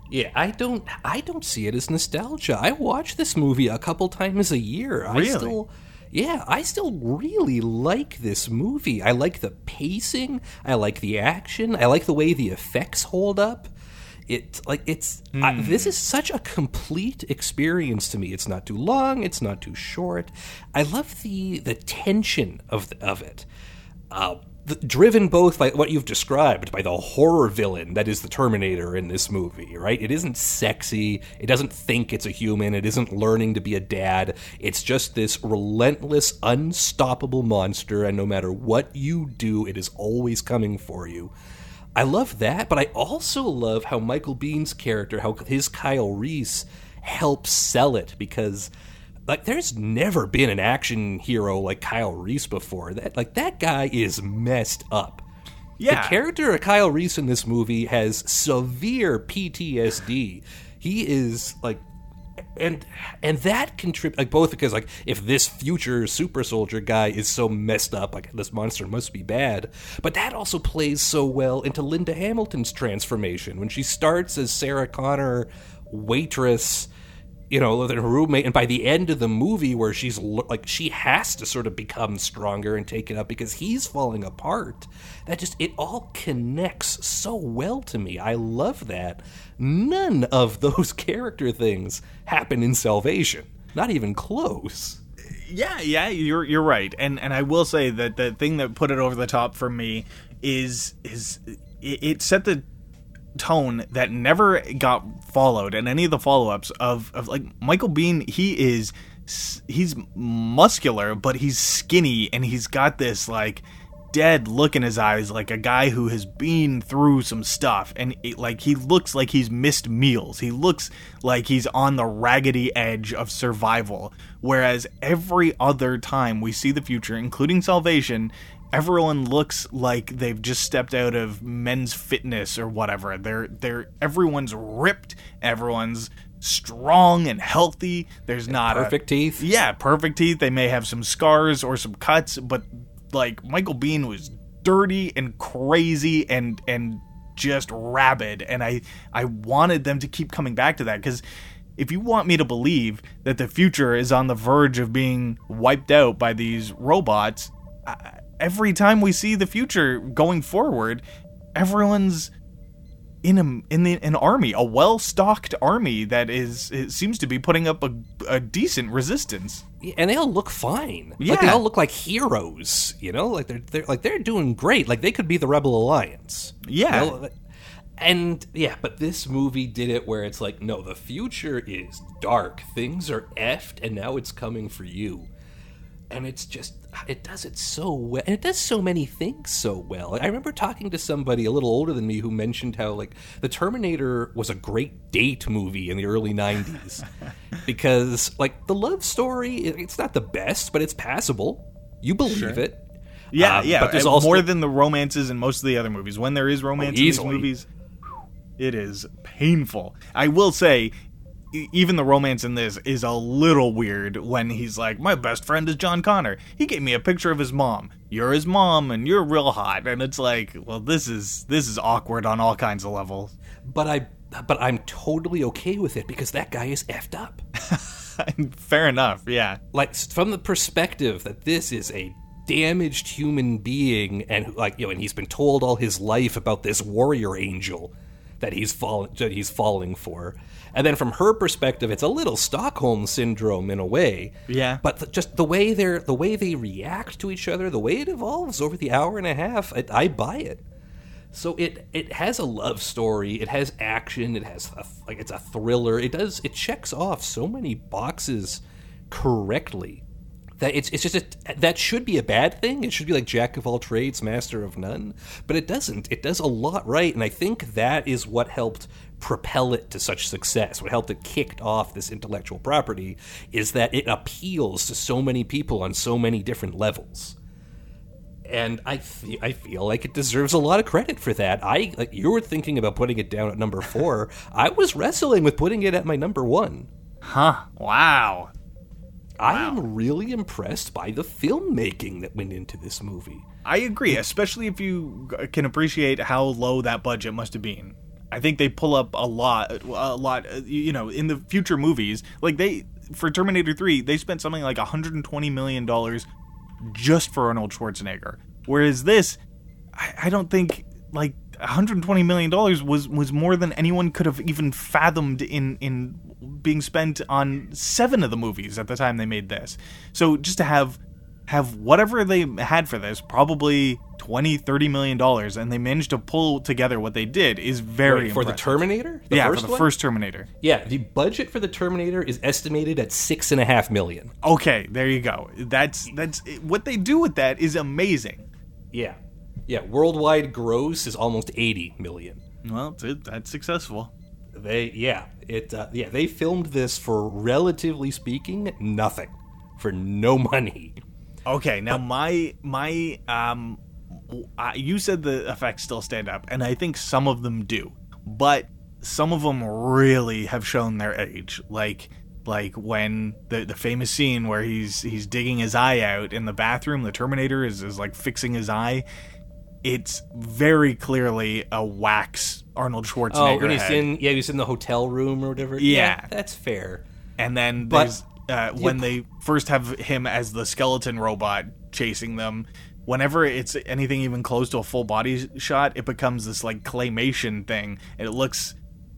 Yeah, I don't I don't see it as nostalgia. I watch this movie a couple times a year. I Really? still Yeah, I still really like this movie. I like the pacing, I like the action, I like the way the effects hold up. It like it's I, this is such a complete experience to me. It's not too long, it's not too short. I love the the tension of the, of it. Uh, driven both by what you've described by the horror villain that is the Terminator in this movie, right? It isn't sexy. It doesn't think it's a human. It isn't learning to be a dad. It's just this relentless, unstoppable monster, and no matter what you do, it is always coming for you. I love that, but I also love how Michael Biehn's character, how his Kyle Reese helps sell it because like there's never been an action hero like Kyle Reese before. That like that guy is messed up. Yeah. The character of Kyle Reese in this movie has severe PTSD. He is like and and that contribute like both because like if this future super soldier guy is so messed up like this monster must be bad but that also plays so well into linda hamilton's transformation when she starts as sarah connor waitress you know with her roommate and by the end of the movie where she's like she has to sort of become stronger and take it up because he's falling apart that just it all connects so well to me. I love that. None of [LAUGHS] those character things happen in salvation. Not even close. Yeah, yeah, you're you're right, and and I will say that the thing that put it over the top for me is is it set the tone that never got followed in any of the follow-ups of of like Michael Biehn. He is he's muscular, but he's skinny, and he's got this like dead look in his eyes like a guy who has been through some stuff and it, like he looks like he's missed meals he looks like he's on the raggedy edge of survival whereas every other time we see the future including salvation everyone looks like they've just stepped out of men's fitness or whatever. They're they're everyone's ripped. Everyone's strong and healthy. There's not a- perfect teeth. Yeah, perfect teeth. They may have some scars or some cuts, but like Michael Biehn was dirty and crazy and and just rabid and I I wanted them to keep coming back to that cuz if you want me to believe that the future is on the verge of being wiped out by these robots, I, every time we see the future going forward, everyone's in a in the, an army, a well stocked army that is it seems to be putting up a, a decent resistance. and they all look fine. Like they all look like heroes, you know? Like they're they're like they're doing great. Like they could be the Rebel Alliance. you Yeah. know? And yeah, but this movie did it where it's like, no, the future is dark. Things are effed and now it's coming for you. And it's just it does it so well. And it does so many things so well. I remember talking to somebody a little older than me who mentioned how like the Terminator was a great date movie in the early 90s [LAUGHS] because like the love story it's not the best, but it's passable. You believe it. Yeah, Um, yeah, but there's also- more than the romances in most of the other movies. When there is romance in these movies, it is painful. I will say, even the romance in this is a little weird. When he's like, "My best friend is John Connor. He gave me a picture of his mom. You're his mom, and you're real hot." And it's like, well, this is this is awkward on all kinds of levels. But I but I'm totally okay with it because that guy is effed up. [LAUGHS] Fair enough. Yeah. like from the perspective that this is a damaged human being and like you know and he's been told all his life about this warrior angel that he's falling that he's falling for and then from her perspective it's a little stockholm syndrome in a way Yeah. but th- just the way they're the way they react to each other the way it evolves over the hour and a half I, I buy it so it it has a love story it has action it has a, like it's a thriller it does it checks off so many boxes correctly that it's it's just a, that should be a bad thing. It should be like jack of all trades, master of none. But it doesn't. It does a lot right, and I think that is what helped propel it to such success. What helped it kicked off this intellectual property is that it appeals to so many people on so many different levels. And I, fe- I feel like it deserves a lot of credit for that. I like you were thinking about putting it down at number four. [LAUGHS] I was wrestling with putting it at my number one. Huh. Wow. I am really impressed by the filmmaking that went into this movie. I agree, especially if you can appreciate how low that budget must have been. I think they pull up a lot, a lot. uh, You know, in the future movies, like they for Terminator Three, they spent something like 120 million dollars just for Arnold Schwarzenegger. Whereas this, I, I don't think like 120 million dollars was was more than anyone could have even fathomed in in being spent on seven of the movies at the time they made this. So just to have have whatever they had for this, probably 20 30 million dollars and they managed to pull together what they did is very Wait, for the. Terminator. The yeah, for the one? first Terminator. Yeah, the budget for the Terminator is estimated at six and a half million. Okay, there you go. That's that's what they do with that is amazing. Yeah, yeah. Worldwide gross is almost eighty million. Well, that's successful. They, yeah, it, uh, yeah. They filmed this for relatively speaking nothing, for no [LAUGHS] money. Okay, now my my um, uh, you said the effects still stand up, and I think some of them do, but some of them really have shown their age. Like like when the the famous scene where he's he's digging his eye out in the bathroom, the Terminator is is like fixing his eye. It's very clearly a wax Arnold Schwarzenegger. Oh, when he's head. in, yeah, he's in the hotel room or whatever. Yeah. that's fair. And then But- there's uh, when they first have him as the skeleton robot chasing them. Whenever it's anything even close to a full body shot, it becomes this like claymation thing, and it looks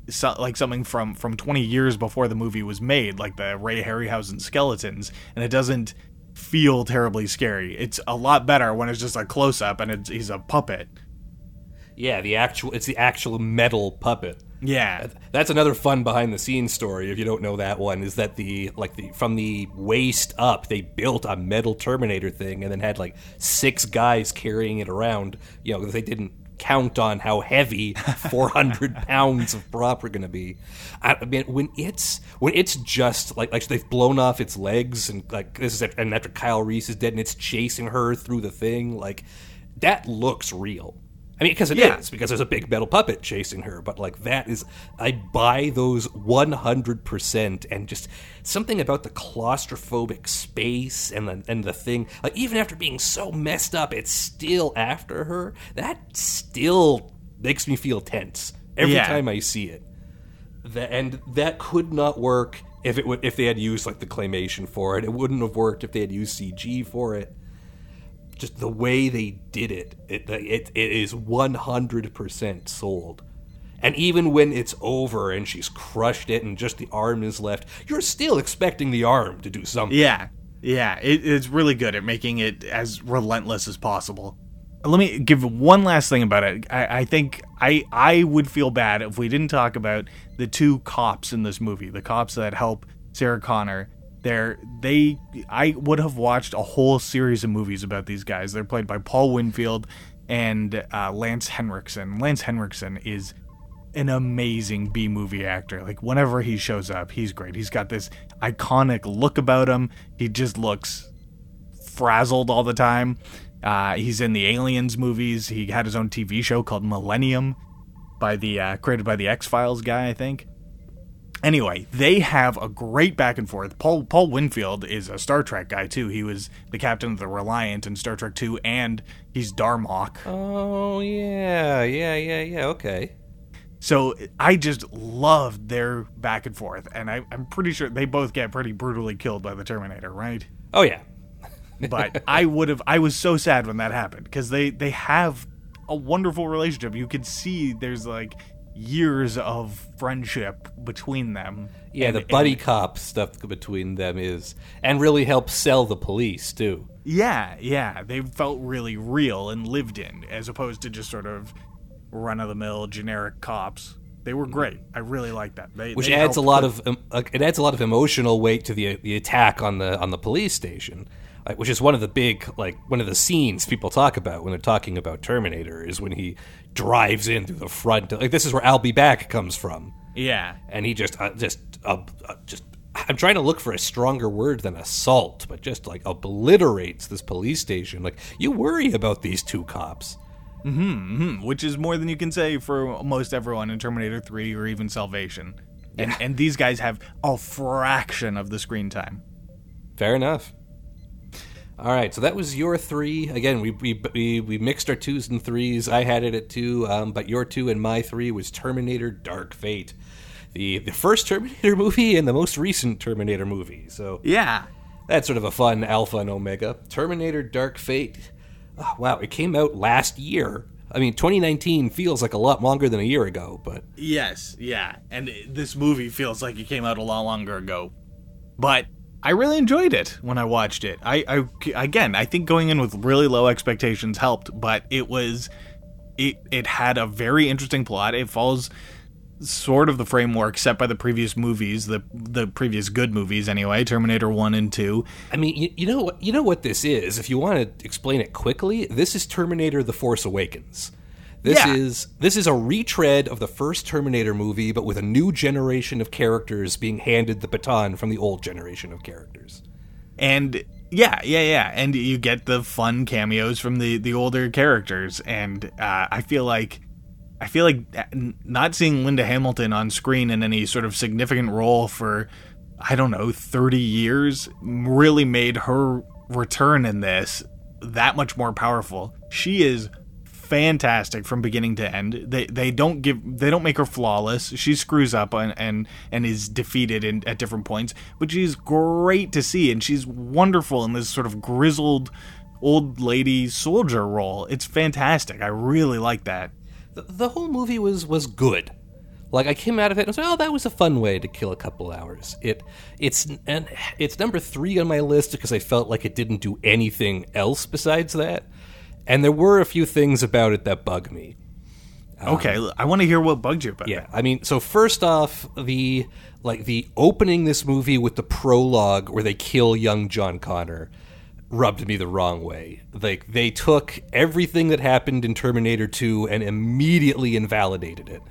so, like something from from 20 years before the movie was made, like the Ray Harryhausen skeletons, and it doesn't feel terribly scary. It's a lot better when it's just a close up and it's, he's a puppet. Yeah, the actual, it's the actual metal puppet. Yeah, That's another fun behind the scenes story. If you don't know that one, is that the like the from the waist up, they built a metal Terminator thing and then had like six guys carrying it around. You know, they didn't count on how heavy [LAUGHS] 400 pounds of prop are going to be. I, I mean, when it's when it's just like like they've blown off its legs and like this is and after Kyle Reese is dead and it's chasing her through the thing, like that looks real. I mean, because it is Yeah. because there's a big metal puppet chasing her. But like that is, I buy those 100 percent, and just something about the claustrophobic space and the and the thing. Like even after being so messed up, it's still after her. That still makes me feel tense every Yeah. time I see it. That and that could not work if it would if they had used like the claymation for it. It wouldn't have worked if they had used CG for it just the way they did it, it it, it is 100% sold. And even when it's over and she's crushed it and just the arm is left, you're still expecting the arm to do something. Yeah, yeah, it, it's really good at making it as relentless as possible. Let me give one last thing about it. I, I think I I would feel bad if we didn't talk about the two cops in this movie, the cops that help Sarah Connor. They're they I would have watched a whole series of movies about these guys. They're played by Paul Winfield and uh, Lance Henriksen. Lance Henriksen is an amazing B movie actor. Like whenever he shows up, he's great. He's got this iconic look about him. He just looks frazzled all the time. Uh, he's in the Aliens movies. He had his own TV show called Millennium, by the uh, created by the X Files guy, I think. Anyway, they have a great back and forth. Paul Paul Winfield is a Star Trek guy too. He was the captain of the Reliant in Star Trek Two, and he's Darmok. Oh, yeah, yeah, yeah, yeah, okay. So I just loved their back and forth, and I, I'm pretty sure they both get pretty brutally killed by the Terminator, right? Oh, yeah. [LAUGHS] But I would have. I was so sad when that happened because they they have a wonderful relationship. You could see there's like years of friendship between them. Yeah, And- the buddy and- cop stuff between them is, and really helps sell the police, too. yeah, yeah, they felt really real and lived in, as opposed to just sort of run of the mill generic cops. They were great. I really like that. They, which they adds a lot put- of um, it adds a lot of emotional weight to the the attack on the on the police station. Which is one of the big like one of the scenes people talk about when they're talking about Terminator is when he drives in through the front. Like this is where I'll be back comes from, Yeah. and he just uh, just uh, uh, just. I'm trying to look for a stronger word than assault, but just like obliterates this police station. Like you worry about these two cops. which is more than you can say for most everyone in Terminator 3 or even Salvation. And, and these guys have a fraction of the screen time. Fair enough. All right, so that was your three. Again, we we we, we mixed our twos and threes. I had it at two, um, but your two and my three was Terminator: Dark Fate, the the first Terminator [LAUGHS] movie and the most recent Terminator movie. So Yeah. that's sort of a fun alpha and omega. Terminator: Dark Fate. Oh, wow, it came out last year. I mean, 2019 feels like a lot longer than a year ago, but Yes, yeah. And this movie feels like it came out a lot longer ago. But I really enjoyed it when I watched it. I, I again, I think going in with really low expectations helped, but it was it it had a very interesting plot. It follows sort of the framework set by the previous movies, the the previous good movies anyway, Terminator 1 and 2. I mean, you, you know what? You know what this is. If you want to explain it quickly, this is Terminator: The Force Awakens. This Yeah. is this is a retread of the first Terminator movie, but with a new generation of characters being handed the baton from the old generation of characters. and yeah yeah yeah and you get the fun cameos from the the older characters and uh, i feel like i feel like not seeing linda hamilton on screen in any sort of significant role for i don't know 30 years really made her return in this that much more powerful she is fantastic from beginning to end. They they don't give they don't make her flawless. She screws up and and, and is defeated in, at different points, but she's great to see and she's wonderful in this sort of grizzled old lady soldier role. It's fantastic. I really like that. The, the whole movie was was good. Like I came out of it and like, oh, that was a fun way to kill a couple hours. It it's and it's number three on my list because I felt like it didn't do anything else besides that. And there were a few things about it that bug me. Okay, I want to hear what bugged you about Yeah, it. I mean, so first off, the like the opening this movie with the prologue where they kill young John Connor rubbed me the wrong way. Like they took everything that happened in Terminator 2 and immediately invalidated it.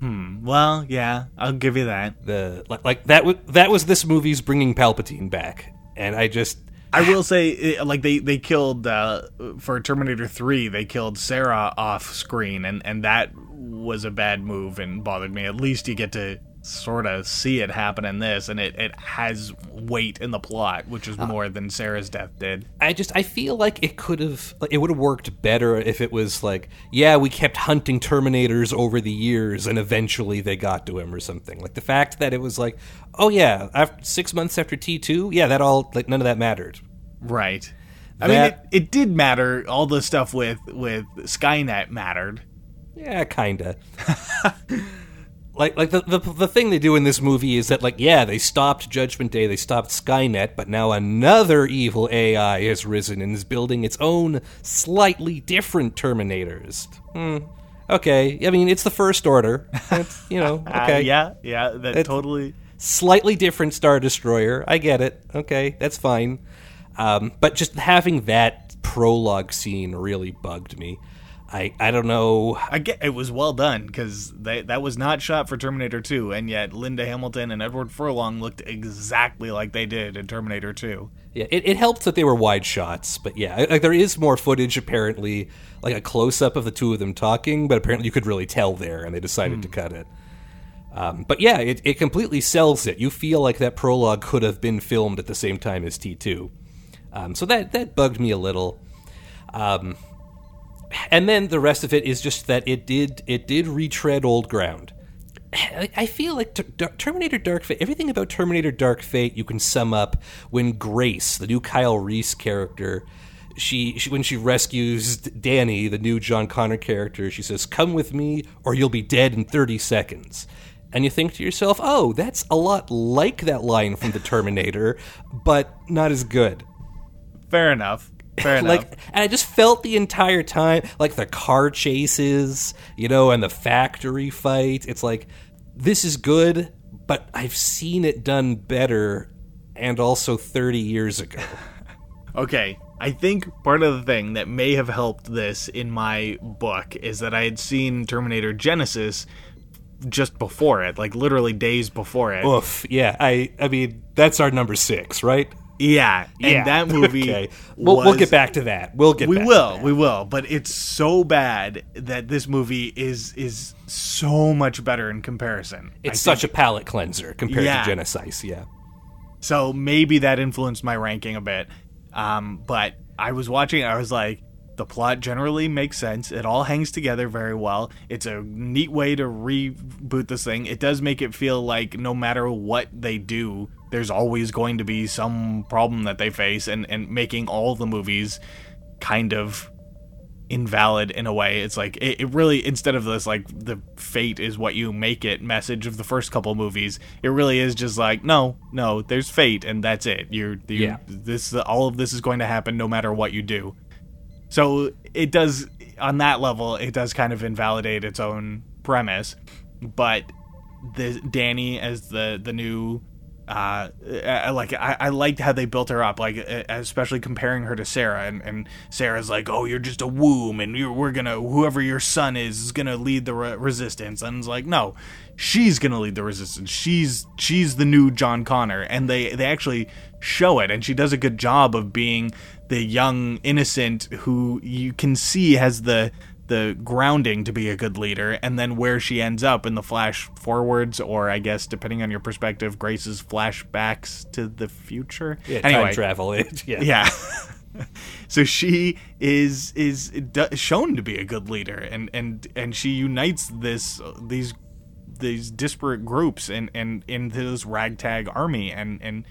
Hmm. Well, yeah, I'll give you that. The like, like that was that was this movie's bringing Palpatine back, and I just I will say, eh, like they they killed uh, for Terminator Three, they killed Sarah off screen, and and that was a bad move and bothered me. At least you get to sort of see it happen in this, and it it has weight in the plot, which is uh, more than Sarah's death did. I just I feel like it could have like, it would have worked better if it was like yeah we kept hunting Terminators over the years and eventually they got to him or something like the fact that it was like oh yeah after six months after T two yeah that all like none of that mattered Right. I mean, it, it did matter. All the stuff with with Skynet mattered. yeah kinda [LAUGHS] like like the, the the thing they do in this movie is that like yeah they stopped Judgment Day they stopped Skynet but now another evil AI has risen and is building its own slightly different Terminators. Hmm. Okay, I mean it's the First Order. [LAUGHS] It's, you know, Uh, okay, yeah, yeah, that It- totally. slightly different Star Destroyer. I get it. Okay, that's fine. Um, but just having that prologue scene really bugged me. I I don't know. I get it was well done because that was not shot for Terminator 2, and yet Linda Hamilton and Edward Furlong looked exactly like they did in Terminator 2. Yeah, it, it helped that they were wide shots, but yeah, like there is more footage apparently, like a close up of the two of them talking, but apparently you could really tell there, and they decided to cut it. Um, but yeah, it, it completely sells it. You feel like that prologue could have been filmed at the same time as T two, um, so that that bugged me a little. Um, and then the rest of it is just that it did it did retread old ground. I feel like Terminator Dark Fate, everything about Terminator Dark Fate you can sum up when Grace, the new Kyle Reese character, she, she when she rescues Danny, the new John Connor character, she says, "Come with me or you'll be dead in 30 seconds." And you think to yourself, "Oh, that's a lot like that line from the Terminator, but not as good." Fair enough. Fair [LAUGHS] enough. like and i just felt the entire time like the car chases you know and the factory fight it's like this is good but i've seen it done better and also 30 years ago [LAUGHS] Okay, I think part of the thing that may have helped this in my book is that I had seen Terminator Genisys just before it, like literally days before it. Oof. Yeah. I. I mean, that's our number six, right? Yeah, and Yeah. that movie. [LAUGHS] okay. We'll, we'll get back to that. We'll get. We back to will, that. we will, but it's so bad that this movie is is so much better in comparison. It's such a palate cleanser compared Yeah. to Genisys. Yeah. So maybe that influenced my ranking a bit. Um, but I was watching, I was like, the plot generally makes sense. It all hangs together very well. It's a neat way to reboot this thing. It does make it feel like no matter what they do, there's always going to be some problem that they face, and, and making all the movies kind of invalid in a way. It's like it, it really instead of this like the fate is what you make it message of the first couple movies, it really is just like no, no, there's fate and that's it. You're, you Yeah. this all of this is going to happen no matter what you do. So it does on that level it does kind of invalidate its own premise, but the Danny as the the new uh, I like I, I liked how they built her up, like especially comparing her to Sarah, and, and Sarah's like, "Oh, you're just a womb, and we're gonna whoever your son is is gonna lead the re- resistance." And it's like, no, she's gonna lead the resistance. She's she's the new John Connor, and they they actually show it, and she does a good job of being the young innocent who you can see has the the grounding to be a good leader and then where she ends up in the flash forwards or i guess depending on your perspective grace's flashbacks to the future Yeah. anyway Time travel. It, [LAUGHS] yeah. yeah [LAUGHS] so she is is shown to be a good leader and and and she unites this these these disparate groups and and into this ragtag army and and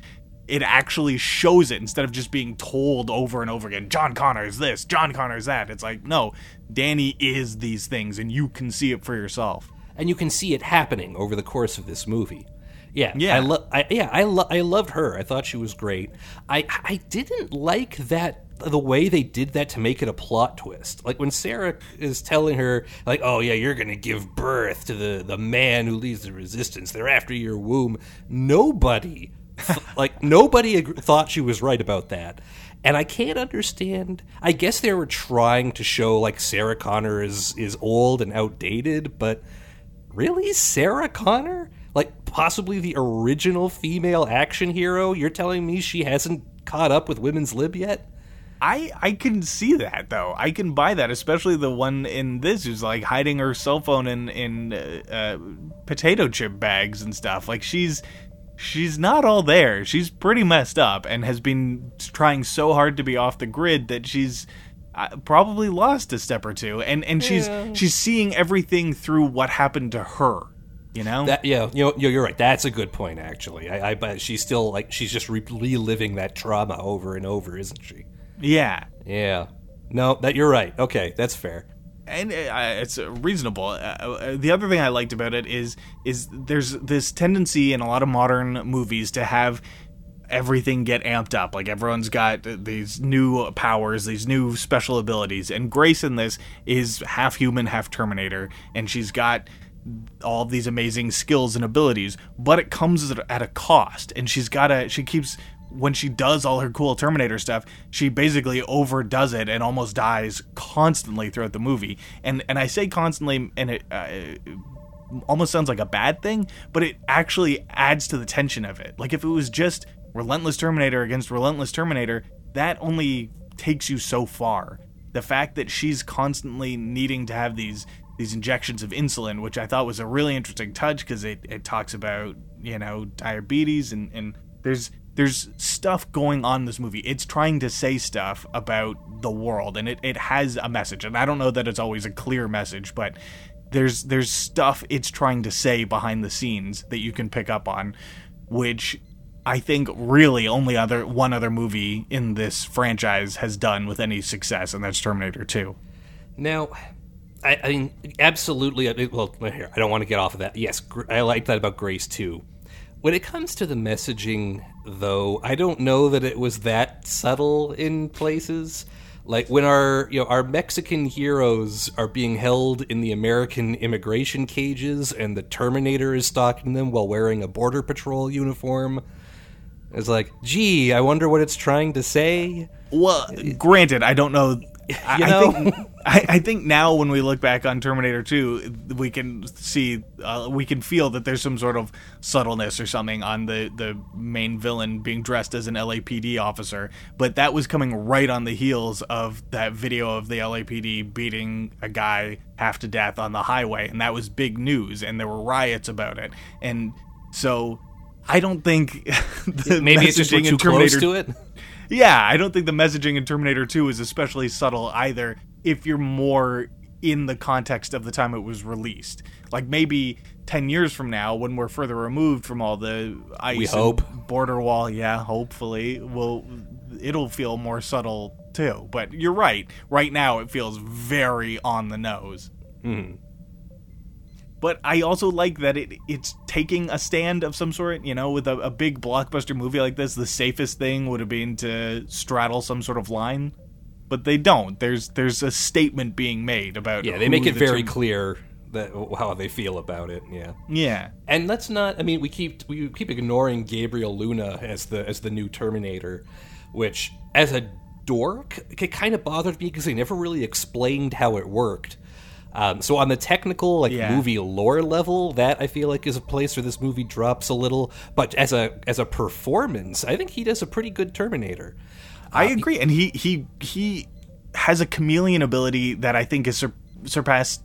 it actually shows it instead of just being told over and over again john connor is this john connor is that it's like no danny is these things and you can see it for yourself and you can see it happening over the course of this movie. Yeah, Yeah. I lo- I, yeah, I, lo- I loved her. I thought she was great. I I didn't like that the way they did that to make it a plot twist. Like when Sarah is telling her, like, "Oh yeah, you're gonna give birth to the the man who leads the resistance. They're after your womb." Nobody, [LAUGHS] like nobody ag- thought she was right about that. And I can't understand. I guess they were trying to show like Sarah Connor is is old and outdated, but really Sarah Connor? Like possibly the original female action hero? You're telling me she hasn't caught up with women's lib yet? I I can see that though. I can buy that, especially the one in this who's like hiding her cell phone in in uh, uh, potato chip bags and stuff. Like she's she's not all there. She's pretty messed up and has been trying so hard to be off the grid that she's uh, probably lost a step or two. And and she's she's seeing everything through what happened to her. You know? That yeah, you know, you're you're right. That's a good point actually. I, I bet she's still like she's just reliving that trauma over and over, isn't she? yeah. Yeah. No, that you're right. Okay, that's fair. And uh, it's reasonable. Uh, uh, the other thing I liked about it is is there's this tendency in a lot of modern movies to have everything get amped up. Like everyone's got these new powers, these new special abilities, and Grace in this is half human, half Terminator, and she's got all these amazing skills and abilities, but it comes at a cost, and she's got to she keeps when she does all her cool Terminator stuff, she basically overdoes it and almost dies constantly throughout the movie. And and I say constantly, and it, uh, it almost sounds like a bad thing, but it actually adds to the tension of it. Like if it was just relentless Terminator against relentless Terminator, that only takes you so far. The fact that she's constantly needing to have these these injections of insulin, which I thought was a really interesting touch because it, it talks about you know diabetes and and there's there's stuff going on in this movie. It's trying to say stuff about the world and it, it has a message. And I don't know that it's always a clear message, but there's there's stuff it's trying to say behind the scenes that you can pick up on, which I think really only other one other movie in this franchise has done with any success, and that's Terminator 2. Now, I, I mean, absolutely. Well, here, I don't want to get off of that. Yes, I like that about Grace too. When it comes to the messaging, though, I don't know that it was that subtle in places. Like when our you know our Mexican heroes are being held in the American immigration cages, and the Terminator is stalking them while wearing a border patrol uniform. It's like, gee, I wonder what it's trying to say. Well, granted, I don't know. I, You I know? think, I, I think now when we look back on Terminator 2, we can see, uh, we can feel that there's some sort of subtleness or something on the, the main villain being dressed as an LAPD officer. But that was coming right on the heels of that video of the LAPD beating a guy half to death on the highway. And that was big news, and there were riots about it. And so. I don't think [LAUGHS] the Maybe it's just too close to it. Yeah, I don't think the messaging in Terminator 2 is especially subtle either if you're more in the context of the time it was released. Like maybe 10 years from now when we're further removed from all the ice We hope. border wall, yeah, hopefully, will it'll feel more subtle too. But you're right. Right now it feels very on the nose. Hmm. But I also like that it it's taking a stand of some sort. You know, with a, a big blockbuster movie like this, the safest thing would have been to straddle some sort of line, but they don't. There's there's a statement being made about. Yeah, they make it the very term- clear that how they feel about it. Yeah. Yeah, And let's not. I mean, we keep we keep ignoring Gabriel Luna as the as the new Terminator, which as a dork, it kind of bothered me because they never really explained how it worked. Um, so on the technical like Yeah. movie lore level, that I feel like is a place where this movie drops a little. But as a as a performance, I think he does a pretty good Terminator. I agree, and he he he has a chameleon ability that I think is sur- surpassed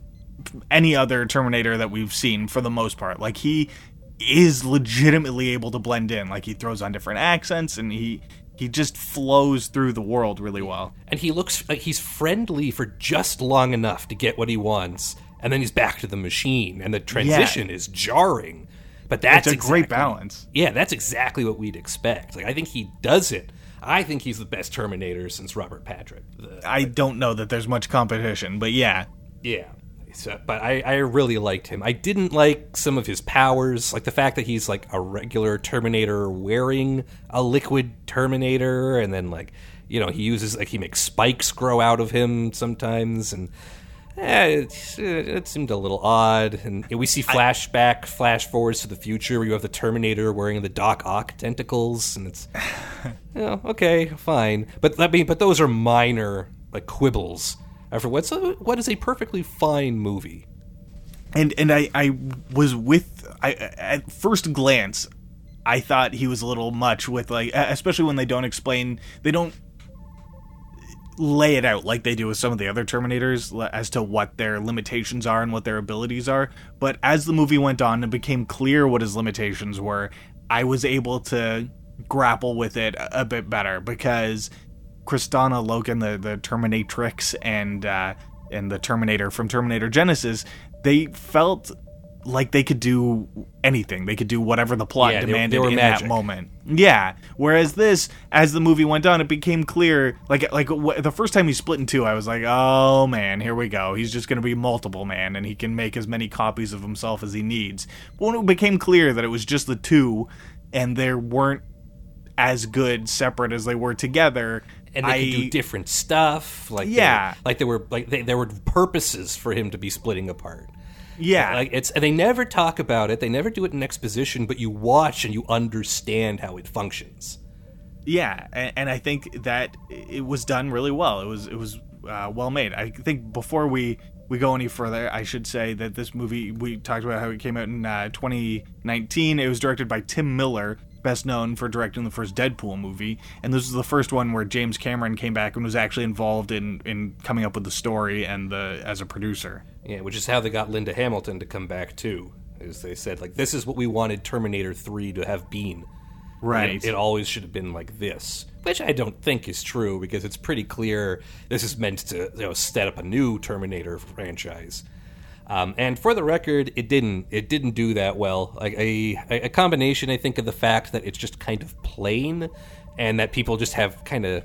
any other Terminator that we've seen for the most part. Like he is legitimately able to blend in. Like he throws on different accents, and he he just flows through the world really well. and he looks like he's friendly for just long enough to get what he wants, and then he's back to the machine, and the transition is jarring. But that's It's a great balance. Yeah, that's exactly what we'd expect. Like I think he does it. I think he's the best Terminator since Robert Patrick. The- I don't know that there's much competition, but yeah. yeah. So, but I, I really liked him. I didn't like some of his powers, like the fact that he's like a regular Terminator wearing a liquid Terminator, and then like you know he uses like he makes spikes grow out of him sometimes, and eh, it, it seemed a little odd. And we see flashback, flash forwards to the future where you have the Terminator wearing the Doc Ock tentacles, and it's [LAUGHS] yeah, okay, fine. But I mean, but those are minor like quibbles. After what's a, what is a perfectly fine movie. and and I I was with I at first glance I thought he was a little much with like especially when they don't explain they don't lay it out like they do with some of the other Terminators as to what their limitations are and what their abilities are. But as the movie went on and became clear what his limitations were, I was able to grapple with it a, a bit better because Kristanna Loken, the the Terminatrix, and uh, and the Terminator from Terminator Genisys, they felt like they could do anything. They could do whatever the plot Yeah, they- they demanded were in magic. that moment. Yeah. Whereas this, as the movie went on, it became clear. Like like wh- the first time he split in two, I was like, oh man, here we go. He's just going to be multiple man, and he can make as many copies of himself as he needs. But when it became clear that it was just the two, and there weren't as good separate as they were together. And they I, could do different stuff. Like they- Yeah. like there were like they, there were purposes for him to be splitting apart. yeah, Like it's and they never talk about it. They never do it in exposition, but you watch and you understand how it functions. Yeah, and, and I think that it was done really well. It was it was uh, well made. I think before we we go any further, I should say that this movie we talked about how it came out in uh, 2019. It was directed by Tim Miller, best known for directing the first Deadpool movie, and this was the first one where James Cameron came back and was actually involved in in coming up with the story and the as a producer. Yeah, which is how they got Linda Hamilton to come back too. Is they said like this is what we wanted Terminator Three to have been. Right. It, it always should have been like this, which I don't think is true because it's pretty clear this is meant to you know set up a new Terminator franchise. Um, and for the record, it didn't. It didn't do that well. Like a a combination, I think, of the fact that it's just kind of plain, and that people just have kind of.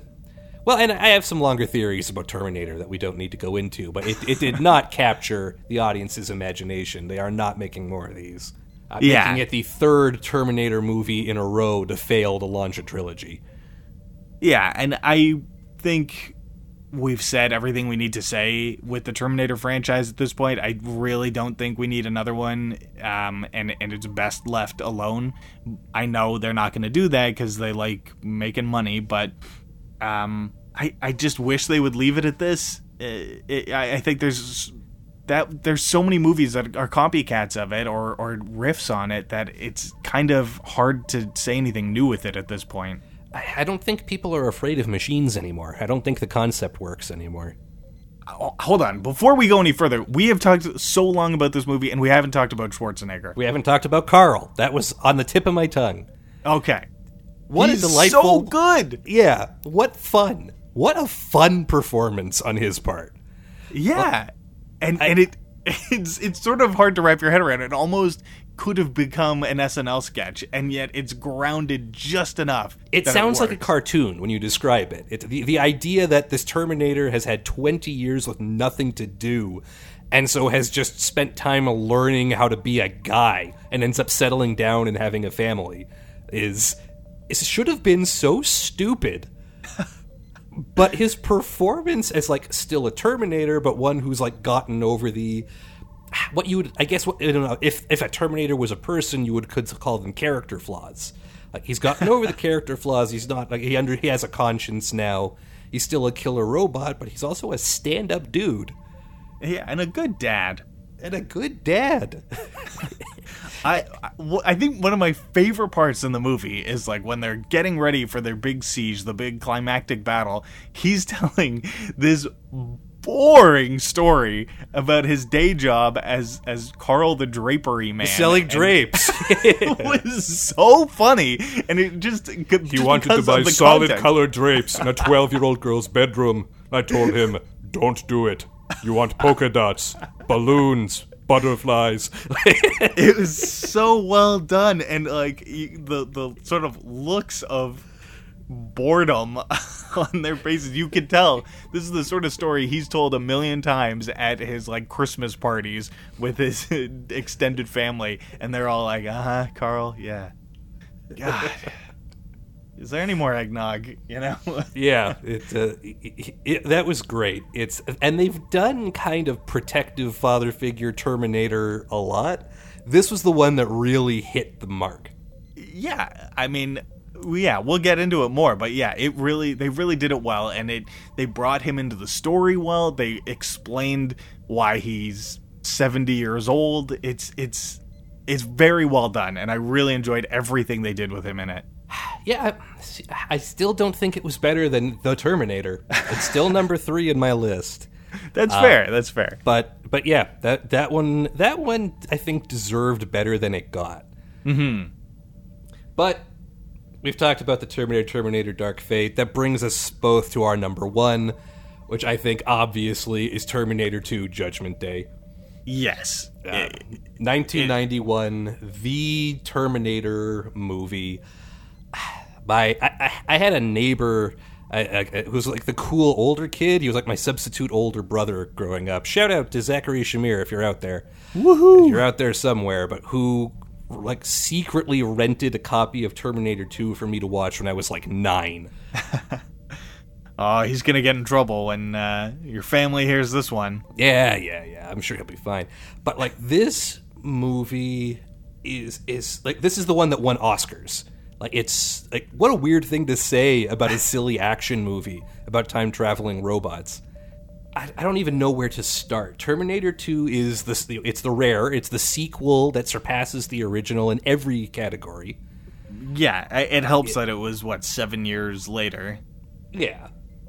Well, and I have some longer theories about Terminator that we don't need to go into, but it, it did not [LAUGHS] capture the audience's imagination. They are not making more of these. Uh, Yeah. Making it the third Terminator movie in a row to fail to launch a trilogy. Yeah, and I think we've said everything we need to say with the Terminator franchise at this point. I really don't think we need another one, um, and and it's best left alone. I know they're not going to do that because they like making money, but um, I I just wish they would leave it at this. It, it, I, I think there's that there's so many movies that are copycats of it or or riffs on it that it's kind of hard to say anything new with it at this point. I don't think people are afraid of machines anymore. I don't think the concept works anymore. Oh, hold on, before we go any further, we have talked so long about this movie and we haven't talked about Schwarzenegger. We haven't talked about Carl. That was on the tip of my tongue. Okay, What He's a delightful so good. Yeah, what fun. What a fun performance on his part. Yeah, and and it [LAUGHS] it's it's sort of hard to wrap your head around. It almost could have become an SNL sketch, and yet it's grounded just enough. It sounds like a cartoon when you describe it. it the, the idea that this Terminator has had 20 years with nothing to do and so has just spent time learning how to be a guy and ends up settling down and having a family is it should have been so stupid. [LAUGHS] but his performance as like still a Terminator, but one who's like gotten over the what you would I guess what I don't know if if a Terminator was a person, you would could call them character flaws. Like he's gotten over the character flaws. He's not like he under he has a conscience now. He's still a killer robot, but he's also a stand up dude yeah, and a good dad. and a good dad. [LAUGHS] I I- I think one of my favorite parts in the movie is like when they're getting ready for their big siege, the big climactic battle. He's [LAUGHS] telling this boring story about his day job as as Carl the drapery man, Selling drapes. [LAUGHS] It was so funny, and it just He wanted to buy solid color [LAUGHS] drapes in a 12 year old girl's bedroom. I told him, don't do it. You want polka dots, balloons, butterflies. it was so well done and like the the sort of looks of boredom [LAUGHS] on their faces you could tell this is the sort of story he's told a million times at his like christmas parties with his [LAUGHS] extended family and they're all like uh-huh carl yeah god is there any more eggnog you know [LAUGHS] Yeah, it, uh, it, it, that was great. It's and they've done kind of protective father figure Terminator a lot. This was the one that really hit the mark. yeah i mean yeah we'll get into it more but yeah it really they really did it well and it they brought him into the story well they explained why he's 70 years old it's it's it's very well done and i really enjoyed everything they did with him in it [SIGHS] Yeah, I, I still don't think it was better than the Terminator. It's still [LAUGHS] number three in my list. that's fair that's fair But but yeah, that that one that one I think deserved better than it got. Mm-hmm. But we've talked about the Terminator, Terminator Dark Fate. That brings us both to our number one, which I think obviously is Terminator 2 Judgment Day. yes Uh, 1991, the Terminator movie. My, I, I, I had a neighbor I, I, who was like the cool older kid. He was like my substitute older brother growing up. Shout out to Zachary Shamir if you're out there. Woohoo! If you're out there somewhere, but who like secretly rented a copy of Terminator 2 for me to watch when I was like nine. [LAUGHS] oh he's gonna get in trouble when uh, your family hears this one Yeah, yeah, yeah. I'm sure he'll be fine. But like this movie is is like this is the one that won Oscars. Like it's like what a weird thing to say about a [LAUGHS] silly action movie about time traveling robots. I, I don't even know where to start. Terminator 2 is the it's the rare, it's the sequel that surpasses the original in every category. yeah it helps that it was what seven years later Yeah,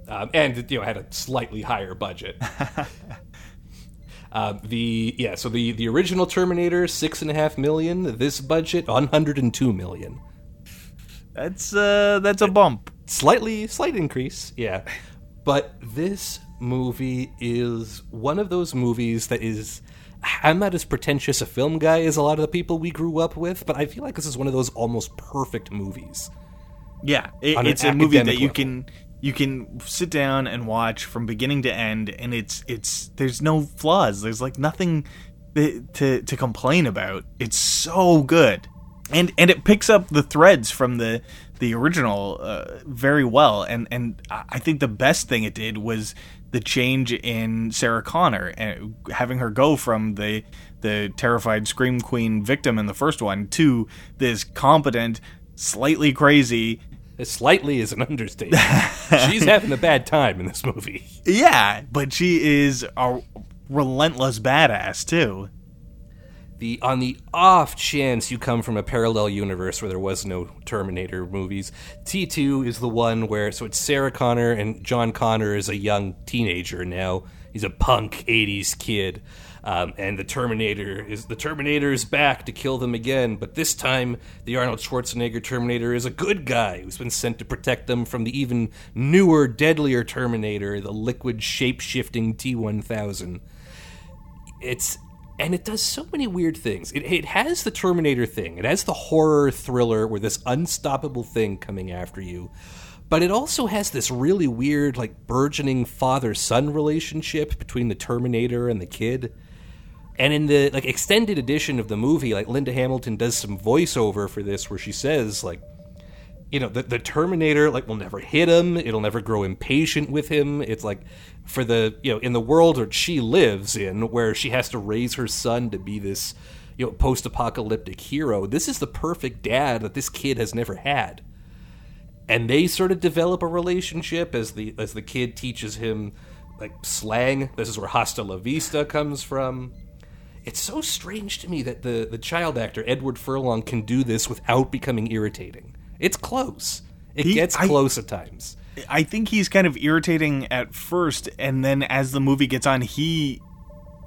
um, and you know had a slightly higher budget. [LAUGHS] um, the yeah, so the the original Terminator six and a half million. This budget one hundred and two million. that's uh that's a bump Slightly slight increase, yeah. But this movie is one of those movies that is. I'm not as pretentious a film guy as a lot of the people we grew up with, but I feel like this is one of those almost perfect movies. Yeah, it, it's a movie that academic you can you can sit down and watch from beginning to end, and it's it's there's no flaws. There's like nothing to to complain about. It's so good. and and it picks up the threads from the the original uh, very well. And and I think the best thing it did was the change in Sarah Connor and having her go from the the terrified scream queen victim in the first one to this competent, slightly crazy. Slightly is an understatement. [LAUGHS] She's having a bad time in this movie. Yeah, but she is a relentless badass too the on the off chance you come from a parallel universe where there was no Terminator movies, T2 is the one where so it's Sarah Connor and John Connor is a young teenager now. He's a punk 80s kid. Um, and the Terminator is the Terminator is back to kill them again, but this time the Arnold Schwarzenegger Terminator is a good guy who's been sent to protect them from the even newer, deadlier Terminator, the liquid shape-shifting T1000. It's and it does so many weird things. It, it has the Terminator thing, it has the horror thriller where this unstoppable thing coming after you. But it also has this really weird, like, burgeoning father son relationship between the Terminator and the kid. And in the like extended edition of the movie, like Linda Hamilton does some voiceover for this where she says, like, you know the, the terminator like will never hit him it'll never grow impatient with him it's like for the you know in the world that she lives in where she has to raise her son to be this you know post-apocalyptic hero this is the perfect dad that this kid has never had and they sort of develop a relationship as the as the kid teaches him like slang this is where hasta la vista comes from it's so strange to me that the the child actor edward furlong can do this without becoming irritating it's close. It he, gets close I, at times. I think he's kind of irritating at first, and then as the movie gets on, he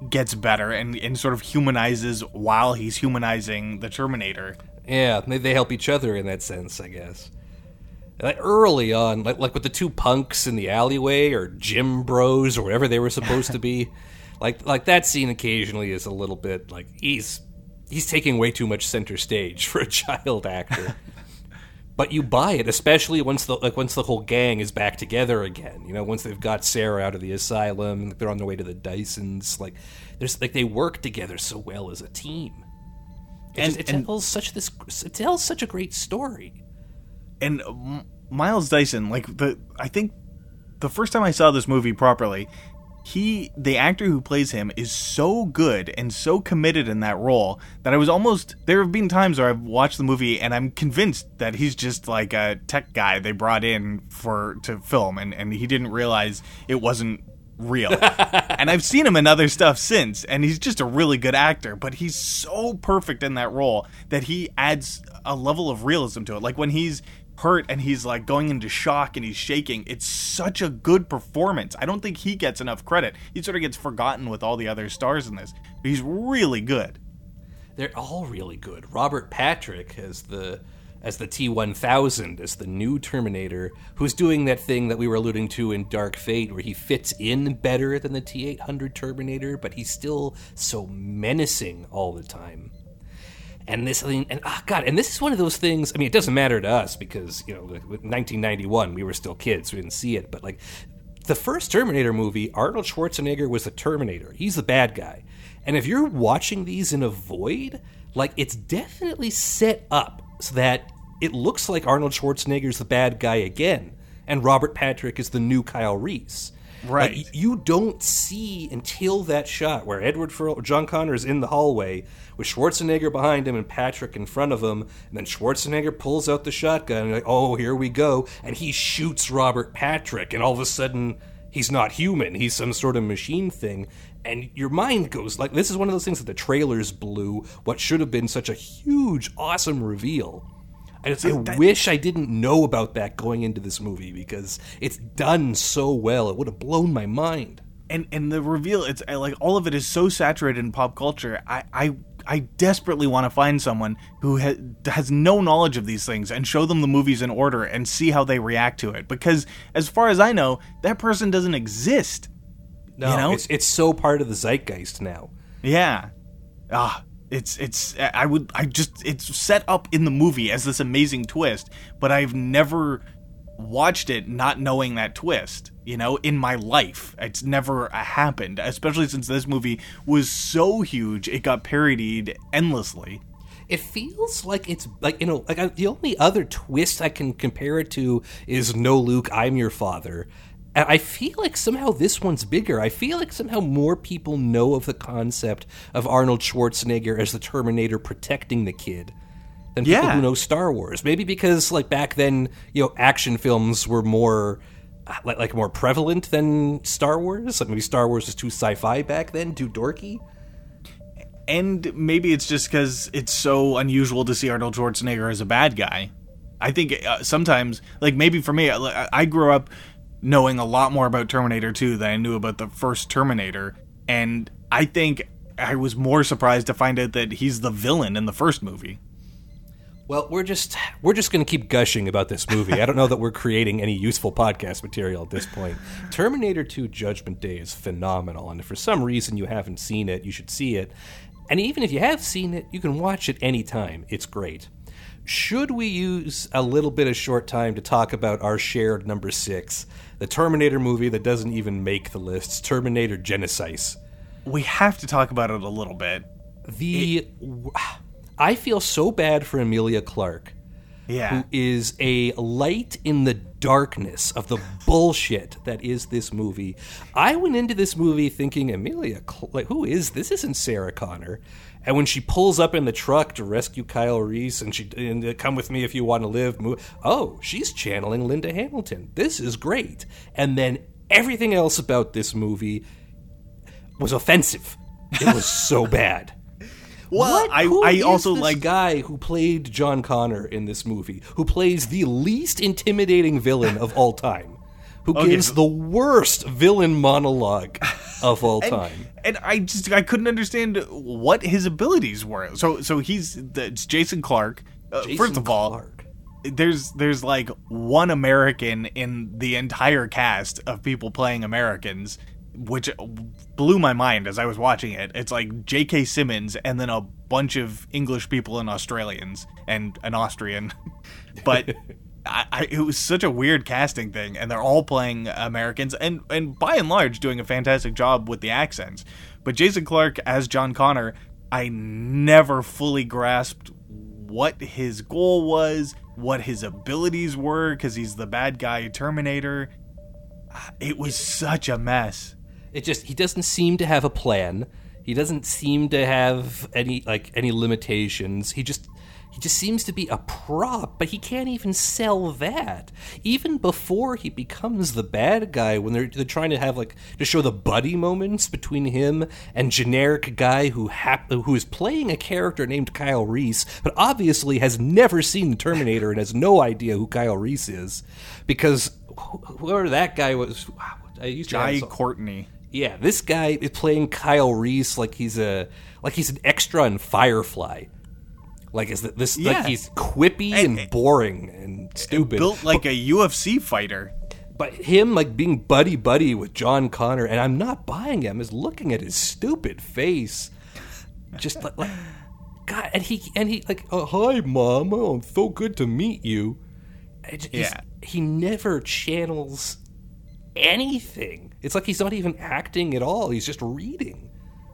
gets better and, and sort of humanizes while he's humanizing the Terminator. Yeah, they they help each other in that sense, I guess. Like early on, like like with the two punks in the alleyway or gym bros or whatever they were supposed to be, [LAUGHS] like like that scene occasionally is a little bit like he's he's taking way too much center stage [LAUGHS] for a child actor [LAUGHS] but you buy it, especially once the like once the whole gang is back together again. You know, once they've got Sarah out of the asylum, they're on their way to the Dysons. Like, there's like they work together so well as a team. It and, just, it and, tells such this it tells such a great story. And Miles Dyson, like the I think the first time I saw this movie properly, he the actor who plays him is so good and so committed in that role that I was almost there have been times where I've watched the movie and I'm convinced that he's just like a tech guy they brought in for to film and, and he didn't realize it wasn't real. [LAUGHS] and I've seen him in other stuff since and he's just a really good actor, but he's so perfect in that role that he adds a level of realism to it. Like when he's hurt and he's like going into shock and he's shaking. It's such a good performance. I don't think he gets enough credit. He sort of gets forgotten with all the other stars in this. But he's really good. They're all really good. Robert Patrick as the as the T1000 as the new Terminator who's doing that thing that we were alluding to in Dark Fate where he fits in better than the T800 Terminator but he's still so menacing all the time and this and oh god and this is one of those things i mean it doesn't matter to us because you know 1991 we were still kids we didn't see it but like the first terminator movie arnold schwarzenegger was the terminator. He's the bad guy. And if you're watching these in a void like it's definitely set up so that it looks like arnold schwarzenegger's the bad guy again and robert patrick is the new kyle reese Right. Like, you don't see until that shot where Edward Furl- John Connor is in the hallway with Schwarzenegger behind him and Patrick in front of him, and then Schwarzenegger pulls out the shotgun and like, oh, here we go, and he shoots Robert Patrick, and all of a sudden he's not human, he's some sort of machine thing, and your mind goes like this is one of those things that the trailers blew what should have been such a huge, awesome reveal. I, I wish I didn't know about that going into this movie because it's done so well. It would have blown my mind. And and the reveal, it's like all of it is so saturated in pop culture. I I, I desperately want to find someone who ha- has no knowledge of these things and show them the movies in order and see how they react to it. Because as far as I know, that person doesn't exist. No, you know? it's it's so part of the zeitgeist now. Yeah. Ah, it's it's I would I just it's set up in the movie as this amazing twist, but I've never watched it not knowing that twist. You know, in my life, it's never uh, happened. Especially since this movie was so huge, it got parodied endlessly. it feels like it's like you know like I, the only other twist I can compare it to is no Luke, I'm your father. And I feel like somehow this one's bigger. I feel like somehow more people know of the concept of Arnold Schwarzenegger as the Terminator protecting the kid than people Yeah. who know Star Wars. Maybe because like back then, you know, action films were more uh, like, like more prevalent than Star Wars. Like maybe Star Wars was too sci-fi back then, too dorky. and maybe it's just because it's so unusual to see Arnold Schwarzenegger as a bad guy. I think uh, sometimes, like maybe for me, I, I grew up knowing a lot more about Terminator 2 than I knew about the first Terminator, and I think I was more surprised to find out that he's the villain in the first movie. Well, we're just we're just going to keep gushing about this movie. I don't know that we're creating any useful podcast material at this point. Terminator 2 Judgment Day is phenomenal, and if for some reason you haven't seen it, you should see it. And even if you have seen it, you can watch it anytime. It's great. Should we use a little bit of short time to talk about our shared number 6, the Terminator movie that doesn't even make the list, Terminator Genisys? We have to talk about it a little bit. The I feel so bad for Emilia Clarke. Yeah. who is a light in the darkness of the bullshit that is this movie. I went into this movie thinking Emilia, Cl- like who is this? Isn't Sarah Connor? And when she pulls up in the truck to rescue Kyle Reese, and she and uh, come with me if you want to live. Mo- oh, she's channeling Linda Hamilton. This is great. And then everything else about this movie was offensive. It was [LAUGHS] so bad. Well, What? I, Who I also like guy who played John Connor in this movie, who plays the least intimidating villain of all time, who gives so- the worst villain monologue [LAUGHS] of all time. and I just I couldn't understand what his abilities were. So so he's it's Jason Clarke. Uh, Jason first of all, Clarke. there's there's like one American in the entire cast of people playing Americans, which blew my mind as I was watching it. It's like J.K. Simmons and then a bunch of English people and Australians and an Austrian, [LAUGHS] but. I, I, it was such a weird casting thing, and they're all playing Americans, and and by and large doing a fantastic job with the accents. But Jason Clarke as John Connor, I never fully grasped what his goal was, what his abilities were, because he's the bad guy Terminator. Ah, it was such a mess. It just he doesn't seem to have a plan. He doesn't seem to have any like any limitations. He just he just seems to be a prop, but he can't even sell that. Even before he becomes the bad guy, when they're they're trying to have like to show the buddy moments between him and generic guy who hap- who is playing a character named Kyle Reese, but obviously has never seen the Terminator and has no idea who Kyle Reese is, because wh- whoever that guy was. I used to Jai Courtney. yeah, this guy is playing Kyle Reese like he's a like he's an extra in Firefly. Like is that this Yeah. like he's quippy and, boring and stupid. Built like a UFC fighter. but him like being buddy buddy with John Connor and I'm not buying him is looking at his stupid face. Just like, like God and he and he like oh, hi mom oh it's so good to meet you. It j- he's- Yeah. he never channels anything. It's like he's not even acting at all. He's just reading.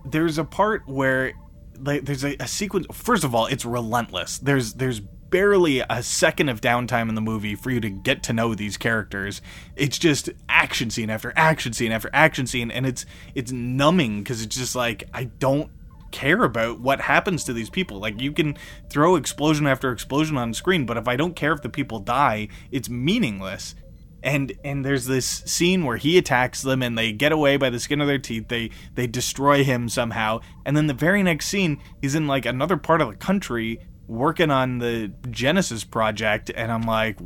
there's a part where like there's a, a sequence first of all it's relentless. There's there's barely a second of downtime in the movie for you to get to know these characters. It's just action scene after action scene after action scene and it's it's numbing because it's just like i don't care about what happens to these people. Like you can throw explosion after explosion on screen but if i don't care if the people die it's meaningless and and there's this scene where he attacks them and they get away by the skin of their teeth. They they destroy him somehow. And then the very next scene he's in like another part of the country working on the Genisys project. And i'm like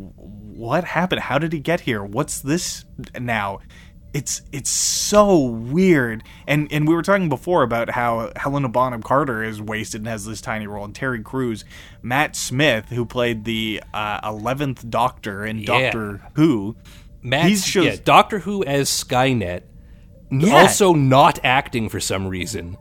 what happened? How did he get here? What's this now it's it's so weird and and we were talking before about how Helena Bonham Carter is wasted and has this tiny role and Terry Crews Matt Smith who played the uh, 11th doctor in Yeah. Doctor Who Matt, shows- yeah, Doctor Who as Skynet, Yeah. also not acting for some reason.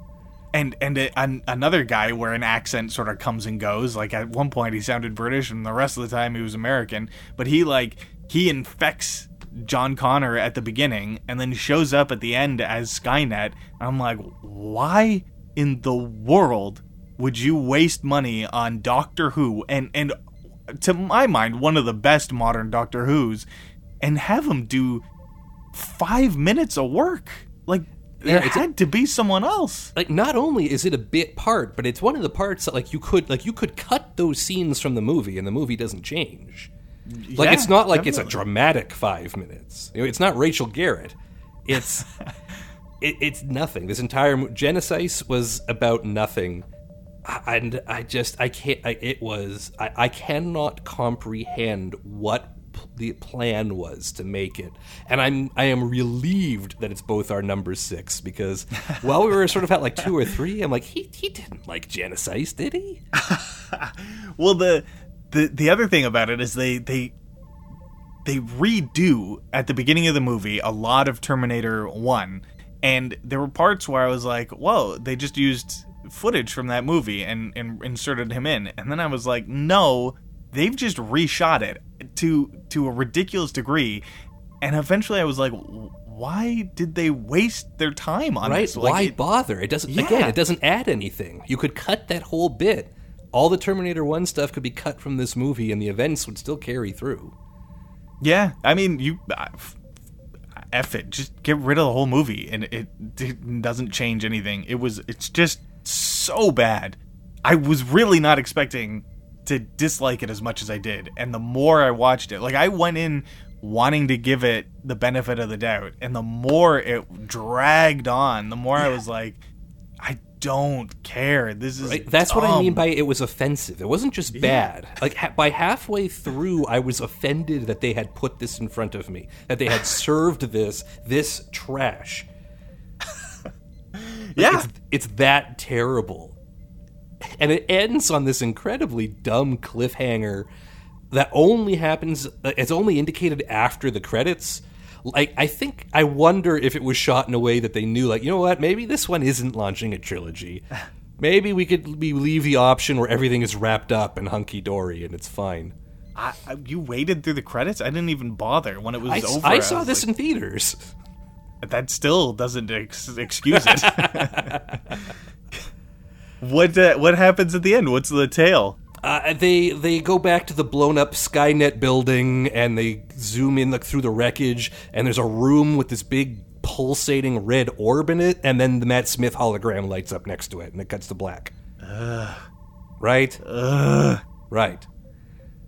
and and a, an, another guy where an accent sort of comes and goes like at one point he sounded british and the rest of the time he was american but he like he infects john connor at the beginning and then shows up at the end as skynet i'm like why in the world would you waste money on Doctor Who and and to my mind one of the best modern Doctor Who's and have him do 5 minutes of work? Like there Yeah, it's had to be someone else. like not only is it a bit part, but it's one of the parts that like you could like you could cut those scenes from the movie and the movie doesn't change. Like Yeah, it's not like it's a dramatic five minutes. You know, it's not Rachel Garrett. It's [LAUGHS] it, it's nothing. This entire mo- Genisys was about nothing, and I just I can't. I, it was I, I cannot comprehend what p- the plan was to make it, and I'm I am relieved that it's both our number six because [LAUGHS] while we were sort of at like two or three, I'm like he he didn't like Genisys, did he? [LAUGHS] Well, the the the other thing about it is they they they redo at the beginning of the movie a lot of Terminator One, and there were parts where I was like, "Whoa!" They just used footage from that movie and and inserted him in, and then I was like, "No, they've just reshot it to to a ridiculous degree," and eventually I was like. Why did they waste their time on right? this? Like, Why it- bother? It doesn't. Yeah. Again, it doesn't add anything. You could cut that whole bit. All the Terminator One stuff could be cut from this movie, and the events would still carry through. Yeah, I mean, you uh, f- it, just get rid of the whole movie, and it, it doesn't change anything. It was, it's just so bad. I was really not expecting to dislike it as much as I did, and the more I watched it, like I went in wanting to give it the benefit of the doubt, and the more it dragged on, the more I was like, I don't care. This is Right? That's what I mean by it was offensive. It wasn't just bad. Like ha- by halfway through, I was offended that they had put this in front of me, that they had [LAUGHS] served this this trash. yeah. It's, it's that terrible. And it ends on this incredibly dumb cliffhanger that only happens, uh, it's only indicated after the credits. Like, I think, I wonder if it was shot in a way that they knew, like, you know what, maybe this one isn't launching a trilogy. [LAUGHS] Maybe we could we leave the option where everything is wrapped up and hunky dory and it's fine. I, I, you waited through the credits. I didn't even bother when it was I, over. I saw this like, in theaters. that still doesn't ex- excuse it. [LAUGHS] [LAUGHS] what uh, what happens at the end? What's the tale? Uh, they they go back to the blown up Skynet building and they zoom in like through the wreckage and there's a room with this big pulsating red orb in it and then the Matt Smith hologram lights up next to it and it cuts to black. Right? Right.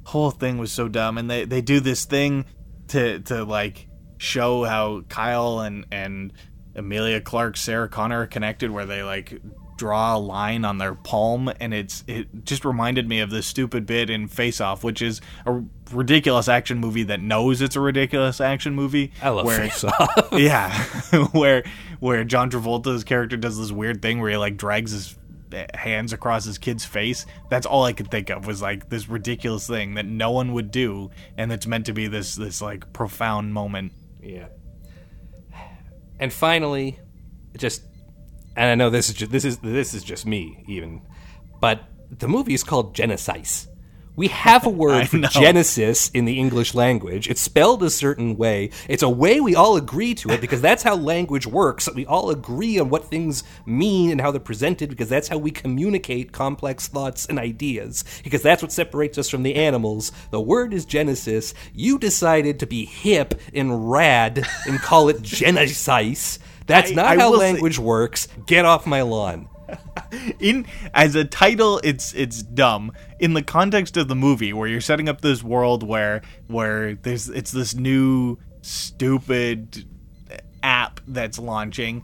Whole thing was so dumb, and they they do this thing to to like show how Kyle and and Emilia Clarke, Sarah Connor are connected, where they like draw a line on their palm, and it's it just reminded me of this stupid bit in Face Off, which is a ridiculous action movie that knows it's a ridiculous action movie. I love where Face [LAUGHS] Off. [LAUGHS] yeah, [LAUGHS] where where John Travolta's character does this weird thing where he like drags his hands across his kid's face. That's all I could think of was like this ridiculous thing that no one would do, and it's meant to be this this like profound moment. Yeah. And finally, just and I know this is just, this is this is just me even, but the movie is called Genisys. We have a [LAUGHS] word for know. Genesis in the English language. It's spelled a certain way. It's a way we all agree to it because that's how language works. We all agree on what things mean and how they're presented because that's how we communicate complex thoughts and ideas. Because that's what separates us from the animals. The word is Genesis. You decided to be hip and rad and call it [LAUGHS] Genisys. That's I- not I how will say- language works. Get off my lawn. [LAUGHS] in as a title it's it's dumb in the context of the movie where you're setting up this world where where there's it's this new stupid app that's launching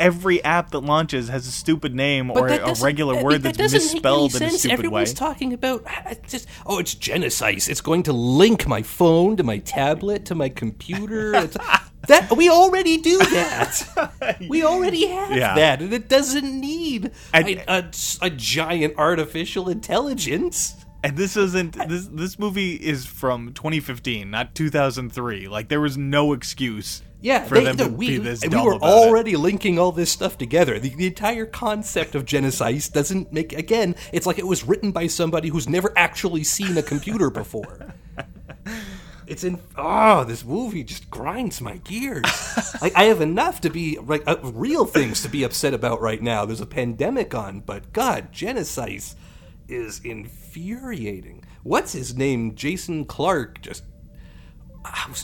every app that launches has a stupid name or a regular word that that's doesn't make any misspelled in a stupid Everyone's way talking about ah, I just oh, it's genocide. It's going to link my phone to my tablet to my computer. [LAUGHS] That we already do that. [LAUGHS] we already have Yeah. that, and it doesn't need And- a, a- a giant artificial intelligence. and this isn't this this movie is from 2015 not 2003 like there was no excuse Yeah, for they, them no, to we, be this we were about it. already linking all this stuff together. The, the entire concept of Genisys doesn't make again. It's like it was written by somebody who's never actually seen a computer before. [LAUGHS] it's in oh this movie just grinds my gears [LAUGHS] like i have enough to be like uh, real things to be upset about right now there's a pandemic on but god genisys is infuriating what's his name jason clarke just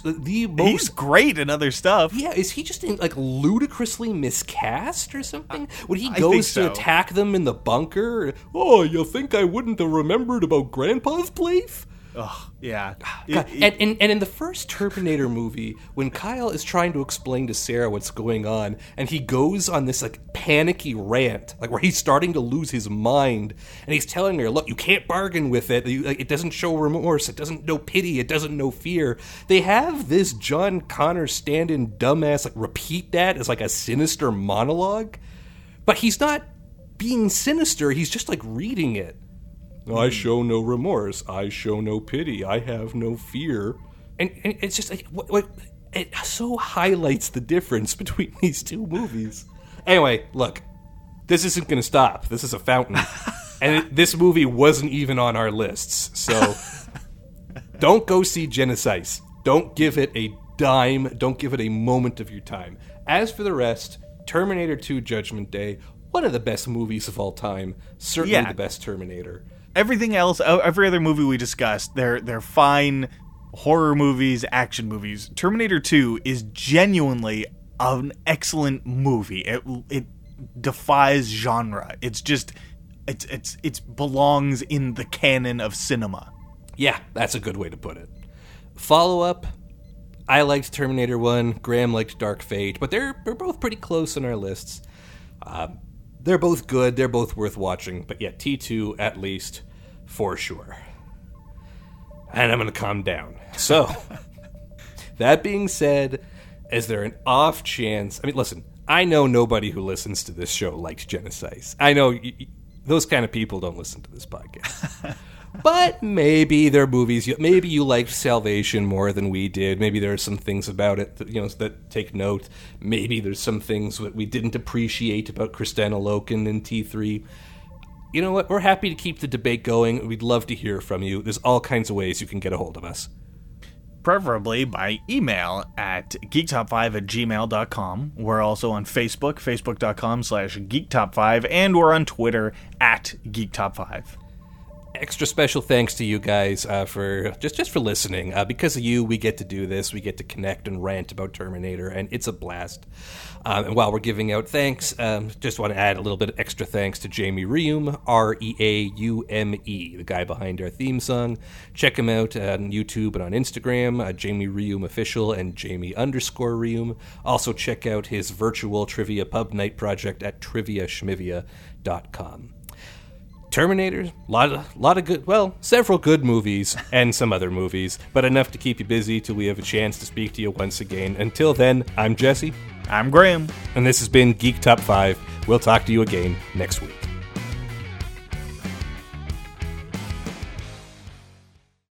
the most He's great in other stuff. yeah, is he just in, like ludicrously miscast or something? When he I goes so. to attack them in the bunker, oh, you think I wouldn't have remembered about Grandpa's place? Ugh, yeah. [SIGHS] God, It- it- and, and and in the first Terminator movie, when Kyle is trying to explain to Sarah what's going on, and he goes on this like panicky rant, like where he's starting to lose his mind, and he's telling her, "Look, you can't bargain with it. You, like, it doesn't show remorse. It doesn't know pity. It doesn't know fear." They have this John Connor stand-in dumbass like repeat that as like a sinister monologue, but he's not being sinister. He's just like reading it. I show no remorse. I show no pity. I have no fear. And, and it's just like what, what it so highlights the difference [LAUGHS] between these two movies. Anyway, look, this isn't going to stop. This is a fountain, [LAUGHS] and it, this movie wasn't even on our lists. So [LAUGHS] don't go see Genisys. Don't give it a dime. Don't give it a moment of your time. As for the rest, Terminator 2: Judgment Day, one of the best movies of all time. Certainly Yeah. the best Terminator. Everything else, uh, every other movie we discussed, they're they're fine horror movies, action movies. Terminator 2 is genuinely an excellent movie. It it defies genre. It's just it's it's it belongs in the canon of cinema. Yeah, that's a good way to put it. Follow up. I liked Terminator 1. Graham liked Dark Fate, but they're, they're both pretty close on our lists. Um, they're both good. They're both worth watching. But yeah, T2 at least, for sure. And I'm going to calm down. So, [LAUGHS] that being said, is there an off chance? I mean, listen, I know nobody who listens to this show likes Genisys. I know y- y- those kind of people don't listen to this podcast. [LAUGHS] but maybe there are movies. You, maybe you liked Salvation more than we did. Maybe there are some things about it that you know that take note. Maybe there's some things that we didn't appreciate about Kristanna Loken in T3 you know what? We're happy to keep the debate going. We'd love to hear from you. There's all kinds of ways you can get a hold of us. preferably by email at geektop5 at gmail.com. We're also on Facebook, facebook.com slash geektop5, and we're on Twitter at geektop5. Extra special thanks to you guys uh, for just just for listening. Uh, because of you, we get to do this. We get to connect and rant about Terminator, and it's a blast. Um, and while we're giving out thanks, um, just want to add a little bit of extra thanks to Jamie Reume, R E A U M E, the guy behind our theme song. Check him out on YouTube and on Instagram, uh, Jamie Reume official and Jamie underscore Reume. Also check out his virtual trivia pub night project at triviaschmivia.com. Terminator, lot of, lot of good, well, several good movies and some other movies, but enough to keep you busy till we have a chance to speak to you once again. Until then, I'm Jesse, I'm Graham. and this has been Geek Top 5. We'll talk to you again next week.